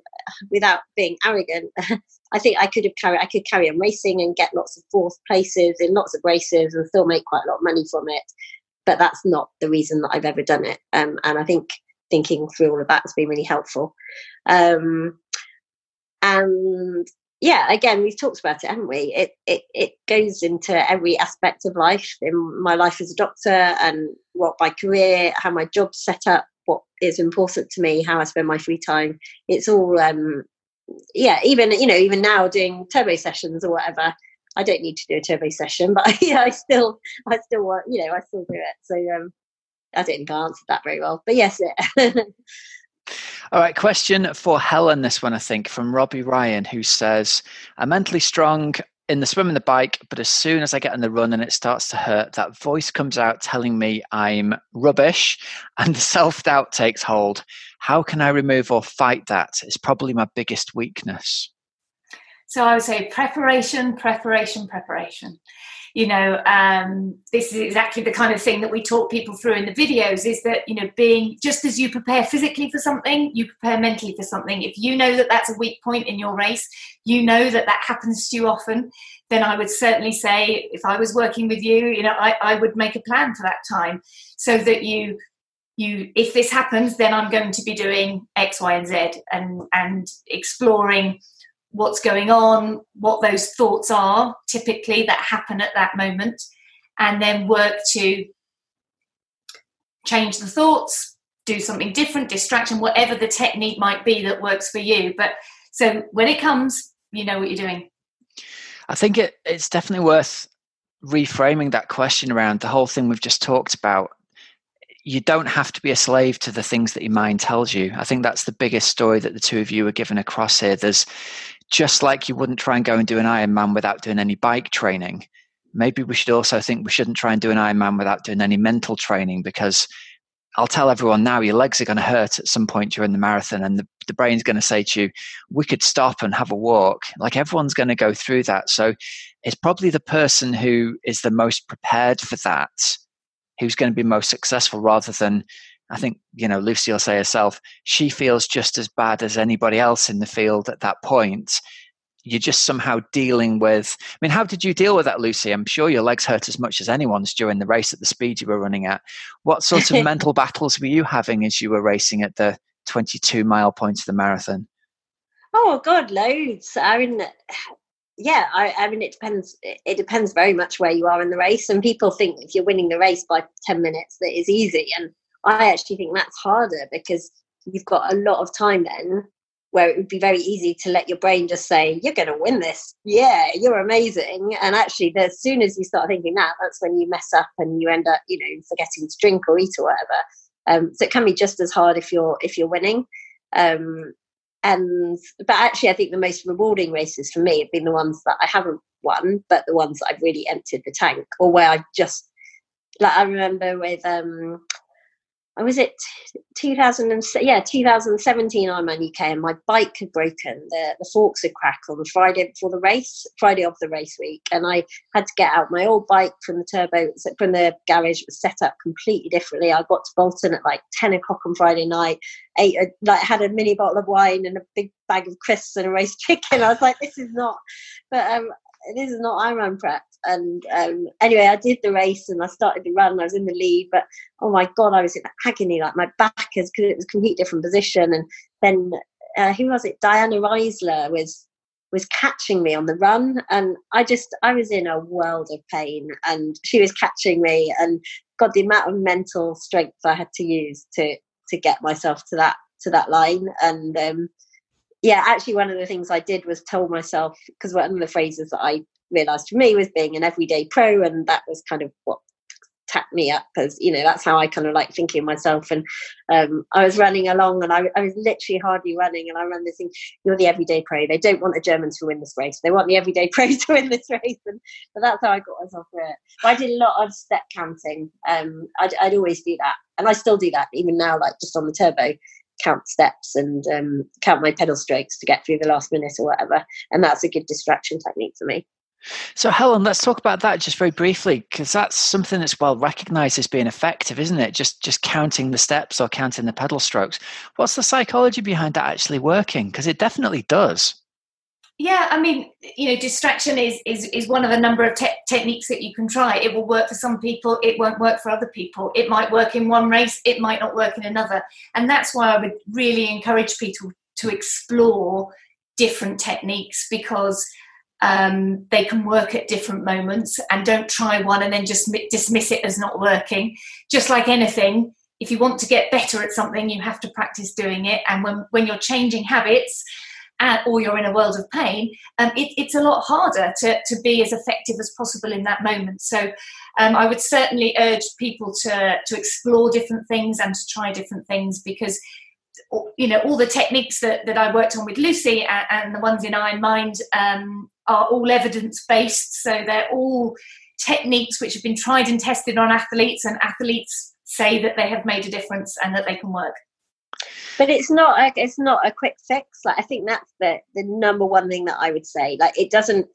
without being arrogant I think I could have carried I could carry on racing and get lots of fourth places in lots of races and still make quite a lot of money from it. But that's not the reason that I've ever done it. Um, and I think thinking through all of that has been really helpful. Um, and yeah, again, we've talked about it, haven't we? It it it goes into every aspect of life in my life as a doctor and what my career, how my job's set up, what is important to me, how I spend my free time. It's all um yeah, even you know, even now doing turbo sessions or whatever, I don't need to do a turbo session, but yeah, I still I still want you know, I still do it. So um I didn't answered that very well. But yes, All right, question for Helen. This one, I think, from Robbie Ryan, who says, I'm mentally strong in the swim and the bike, but as soon as I get on the run and it starts to hurt, that voice comes out telling me I'm rubbish and the self doubt takes hold. How can I remove or fight that? It's probably my biggest weakness. So I would say preparation, preparation, preparation you know um, this is exactly the kind of thing that we talk people through in the videos is that you know being just as you prepare physically for something you prepare mentally for something. If you know that that's a weak point in your race you know that that happens to you often then i would certainly say if i was working with you you know i, I would make a plan for that time so that you you if this happens then i'm going to be doing x y and z and and exploring what's going on what those thoughts are typically that happen at that moment and then work to change the thoughts do something different distraction whatever the technique might be that works for you but so when it comes you know what you're doing i think it, it's definitely worth reframing that question around the whole thing we've just talked about you don't have to be a slave to the things that your mind tells you. I think that's the biggest story that the two of you are given across here. There's just like you wouldn't try and go and do an Ironman without doing any bike training. Maybe we should also think we shouldn't try and do an Ironman without doing any mental training because I'll tell everyone now your legs are going to hurt at some point during the marathon and the, the brain's going to say to you, we could stop and have a walk. Like everyone's going to go through that. So it's probably the person who is the most prepared for that who's going to be most successful rather than I think, you know, Lucy will say herself, she feels just as bad as anybody else in the field at that point. You're just somehow dealing with. I mean, how did you deal with that, Lucy? I'm sure your legs hurt as much as anyone's during the race at the speed you were running at. What sort of mental battles were you having as you were racing at the 22 mile point of the marathon? Oh, God, loads. I mean, yeah, I, I, mean, it depends. It depends very much where you are in the race. And people think if you're winning the race by 10 minutes, that is easy. And I actually think that's harder because you've got a lot of time then where it would be very easy to let your brain just say, You're going to win this. Yeah, you're amazing. And actually, as soon as you start thinking that, that's when you mess up and you end up, you know, forgetting to drink or eat or whatever. Um, so it can be just as hard if you're if you're winning. Um, and but actually i think the most rewarding races for me have been the ones that i haven't won but the ones that i've really emptied the tank or where i just like i remember with um was it 2000 and yeah 2017 Ironman UK and my bike had broken. The, the forks had cracked on the Friday before the race Friday of the race week and I had to get out my old bike from the turbo from the garage it was set up completely differently. I got to Bolton at like 10 o'clock on Friday night ate a, like had a mini bottle of wine and a big bag of crisps and a roast chicken. I was like this is not but um this is not Ironman prep. And um, anyway, I did the race and I started the run. I was in the lead, but oh my god, I was in agony. Like my back is because it was a complete different position. And then uh, who was it? Diana Riesler was was catching me on the run, and I just I was in a world of pain, and she was catching me, and God, the amount of mental strength I had to use to to get myself to that to that line, and um, yeah, actually, one of the things I did was tell myself because one of the phrases that I realized for me was being an everyday pro, and that was kind of what tapped me up as you know that's how I kind of like thinking myself. And um, I was running along, and I, I, was literally hardly running, and I ran this thing: "You're the everyday pro. They don't want the Germans to win this race. They want the everyday pro to win this race." And but that's how I got myself through it. But I did a lot of step counting. Um, I'd, I'd always do that, and I still do that even now, like just on the turbo count steps and um, count my pedal strokes to get through the last minute or whatever. And that's a good distraction technique for me. So, Helen, let's talk about that just very briefly, because that's something that's well recognized as being effective, isn't it? Just just counting the steps or counting the pedal strokes. What's the psychology behind that actually working? Because it definitely does yeah i mean you know distraction is is, is one of a number of te- techniques that you can try. It will work for some people it won't work for other people. It might work in one race it might not work in another. And that's why i would really encourage people to explore different techniques because um, they can work at different moments and don't try one and then just dismiss it as not working. Just like anything if you want to get better at something you have to practice doing it. And when, when you're changing habits or you're in a world of pain, um, it, it's a lot harder to, to be as effective as possible in that moment. So um, I would certainly urge people to, to explore different things and to try different things because you know all the techniques that, that I worked on with Lucy and, and the ones in Iron Mind um, are all evidence based. So they're all techniques which have been tried and tested on athletes, and athletes say that they have made a difference and that they can work but it's not a, it's not a quick fix. Like i think that's the the number one thing that i would say. Like it doesn't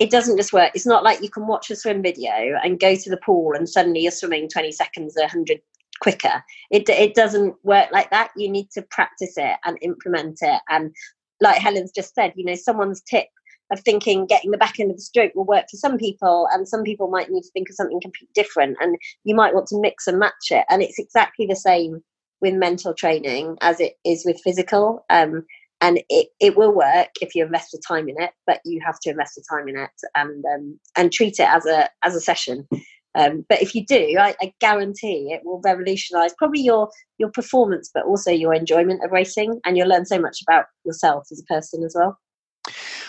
it doesn't just work. It's not like you can watch a swim video and go to the pool and suddenly you're swimming 20 seconds 100 quicker. It, it doesn't work like that. You need to practice it and implement it. And like helen's just said you know someone's tip of thinking getting the back end of the stroke will work for some people and some people might need to think of something completely different and you might want to mix and match it. And it's exactly the same with mental training as it is with physical. Um, and it, it will work if you invest the time in it, but you have to invest the time in it and um, and treat it as a as a session. Um, but if you do, I, I, guarantee it will revolutionise probably your your performance, but also your enjoyment of racing, and you'll learn so much about yourself as a person as well.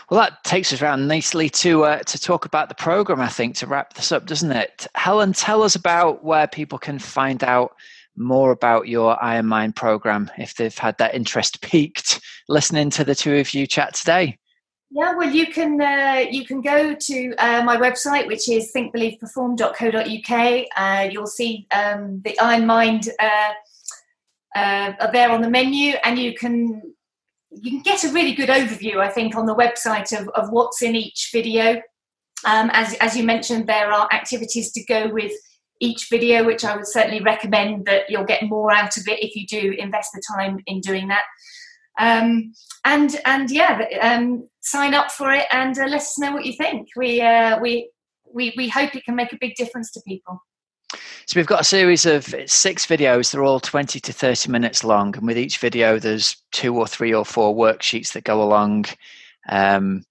Well, that takes us around nicely to uh, to talk about the program. I think to wrap this up, doesn't it? Helen, tell us about where people can find out more about your Iron Mind program if they've had that interest peaked listening to the two of you chat today. Yeah, well, you can uh, you can go to uh, my website, which is thinkbelieveperform.co.uk. Uh, you'll see um, the Iron Mind uh, uh, there on the menu, and you can you can get a really good overview, I think, on the website of, of what's in each video. Um, as as you mentioned, there are activities to go with each video, which I would certainly recommend that you'll get more out of it if you do invest the time in doing that. Um, and and yeah, um, sign up for it and uh, let us know what you think. We uh, we we we hope it can make a big difference to people. So we've got a series of six videos. They're all 20 to 30 minutes long, and with each video, there's two or three or four worksheets that go along. Um,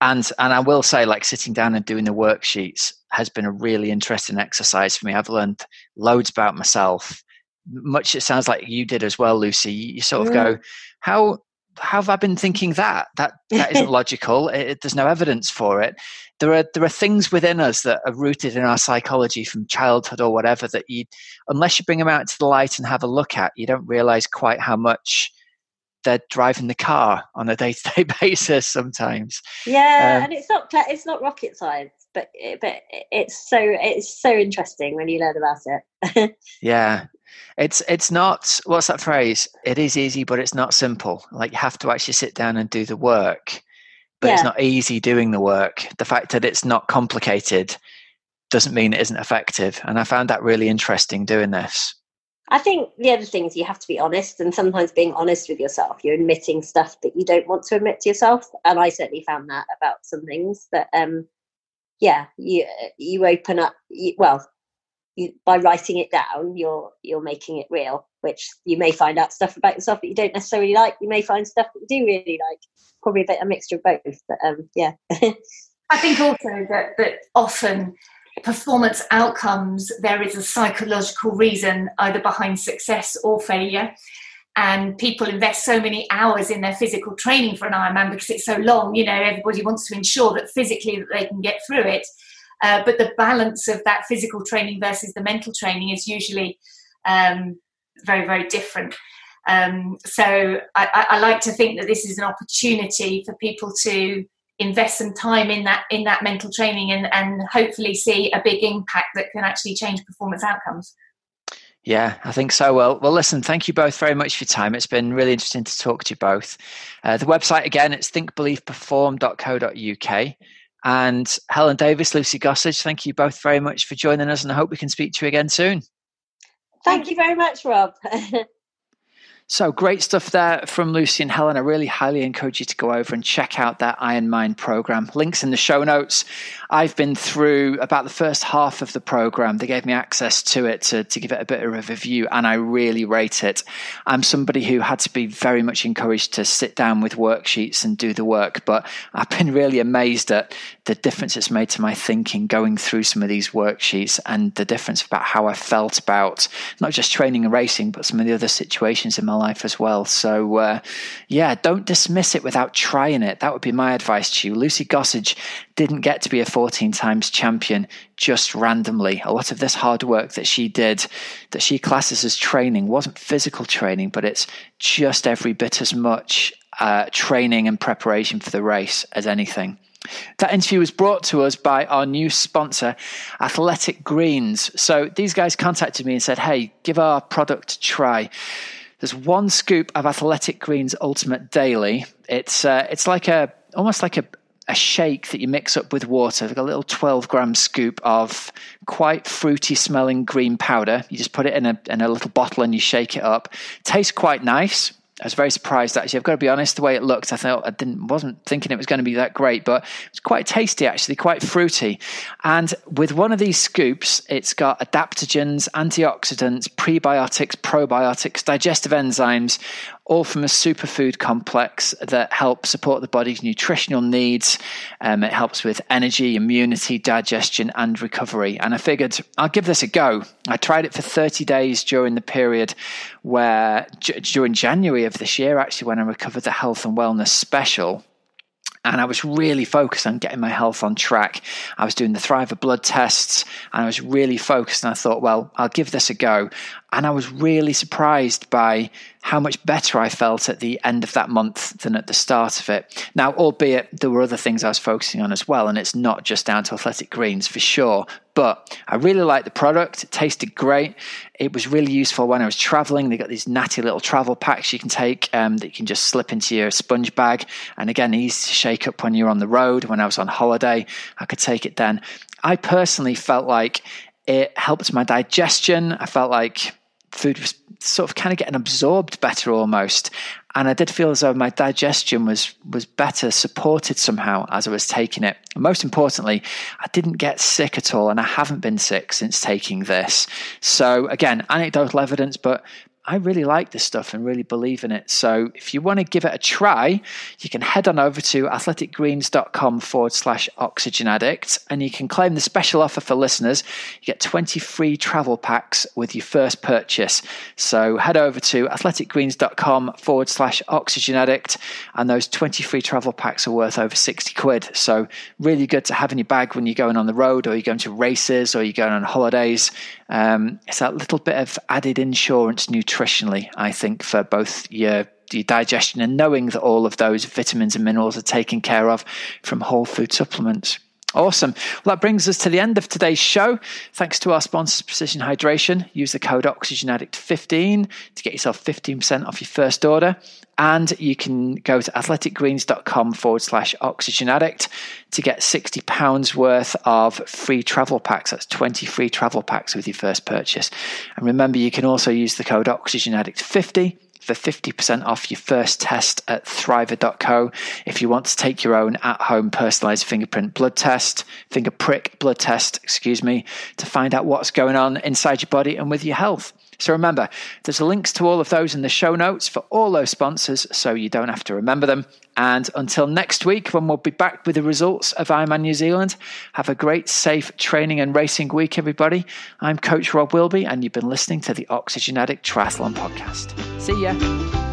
and and I will say, like sitting down and doing the worksheets has been a really interesting exercise for me. I've learned loads about myself. Much it sounds like you did as well, Lucy. You sort of go, how how have I been thinking that? That that isn't logical. It, there's no evidence for it. There are there are things within us that are rooted in our psychology from childhood or whatever that you, unless you bring them out to the light and have a look at, you don't realize quite how much they're driving the car on a day to day basis. Sometimes. Yeah, um, and it's not it's not rocket science, but but it's so it's so interesting when you learn about it. yeah, it's it's not what's that phrase? It is easy, but it's not simple. Like you have to actually sit down and do the work, but yeah. it's not easy doing the work. The fact that it's not complicated doesn't mean it isn't effective, and I found that really interesting doing this. I think the other thing is you have to be honest, and sometimes being honest with yourself, you're admitting stuff that you don't want to admit to yourself. And I certainly found that about some things that, um, yeah, you you open up. You, well, you, by writing it down, you're you're making it real. Which you may find out stuff about yourself that you don't necessarily like. You may find stuff that you do really like. Probably a bit a mixture of both. But um, yeah. I think also that that often performance outcomes there is a psychological reason either behind success or failure and people invest so many hours in their physical training for an Ironman because it's so long. You know, everybody wants to ensure that physically that they can get through it. Uh, but the balance of that physical training versus the mental training is usually um, very, very different. Um, so I, I, like to think that this is an opportunity for people to invest some time in that in that mental training and, and hopefully see a big impact that can actually change performance outcomes. Yeah, I think so. Well, well, listen, thank you both very much for your time. It's been really interesting to talk to you both. Uh, the website again, it's thinkbelieveperform.co.uk. And Helen Davis, Lucy Gossage, thank you both very much for joining us, and I hope we can speak to you again soon. Thank you very much, Rob. So great stuff there from Lucy and Helen. I really highly encourage you to go over and check out that Iron Mind program. Links in the show notes. I've been through about the first half of the program. They gave me access to it to, to give it a bit of a review, and I really rate it. I'm somebody who had to be very much encouraged to sit down with worksheets and do the work, but I've been really amazed at the difference it's made to my thinking going through some of these worksheets and the difference about how I felt about not just training and racing, but some of the other situations in my life as well. So, uh, yeah, don't dismiss it without trying it. That would be my advice to you. Lucy Gossage didn't get to be a 14 times champion just randomly. A lot of this hard work that she did, that she classes as training, wasn't physical training, but it's just every bit as much uh, training and preparation for the race as anything. That interview was brought to us by our new sponsor, Athletic Greens. So these guys contacted me and said, hey, give our product a try. There's one scoop of Athletic Greens Ultimate Daily. It's uh, it's like a almost like a, a shake that you mix up with water. They've a little 12 gram scoop of quite fruity smelling green powder. You just put it in a in a little bottle and you shake it up. Tastes quite nice. I was very surprised actually. I've got to be honest, the way it looked, I thought I didn't wasn't thinking it was going to be that great, but it's quite tasty actually, quite fruity. And with one of these scoops, it's got adaptogens, antioxidants, prebiotics, probiotics, digestive enzymes, all from a superfood complex that help support the body's nutritional needs. Um, it helps with energy, immunity, digestion, and recovery. And I figured I'll give this a go. I tried it for 30 days during the period where, during January of this year, actually, when I recovered the health and wellness special and I was really focused on getting my health on track. I was doing the Thriva blood tests and I was really focused. And I thought, well, I'll give this a go. And I was really surprised by how much better I felt at the end of that month than at the start of it. Now, albeit there were other things I was focusing on as well, and it's not just down to athletic greens for sure. But I really liked the product. It tasted great. It was really useful when I was traveling. They got these natty little travel packs you can take um, that you can just slip into your sponge bag. And again, easy to shake up when you're on the road. When I was on holiday, I could take it then. I personally felt like it helped my digestion. I felt like food was sort of kind of getting absorbed better almost. And I did feel as though my digestion was was better supported somehow as I was taking it. And most importantly, I didn't get sick at all, and I haven't been sick since taking this. So again, anecdotal evidence, but I really like this stuff and really believe in it. So if you want to give it a try, you can head on over to athleticgreens.com forward slash oxygen addict and you can claim the special offer for listeners. You get 20 free travel packs with your first purchase. So head over to athleticgreens.com forward slash oxygen addict and those 20 free travel packs are worth over 60 quid. So really good to have in your bag when you're going on the road or you're going to races or you're going on holidays. Um, it's that little bit of added insurance nutritionally, I think, for both your your digestion and knowing that all of those vitamins and minerals are taken care of from whole food supplements. Awesome. Well, that brings us to the end of today's show. Thanks to our sponsors, Precision Hydration. Use the code OxygenAddict15 to get yourself 15% off your first order. And you can go to athleticgreens.com forward slash oxygen addict to get £60 worth of free travel packs. That's 20 free travel packs with your first purchase. And remember, you can also use the code oxygen addict 50 for 50% off your first test at thriva.co if you want to take your own at home personalized fingerprint blood test, finger prick blood test, excuse me, to find out what's going on inside your body and with your health. So remember, there's links to all of those in the show notes for all those sponsors so you don't have to remember them. And until next week, when we'll be back with the results of Ironman New Zealand, have a great, safe training and racing week, everybody. I'm Coach Rob Wilby, and you've been listening to the Oxygen Addict Triathlon Podcast. See ya.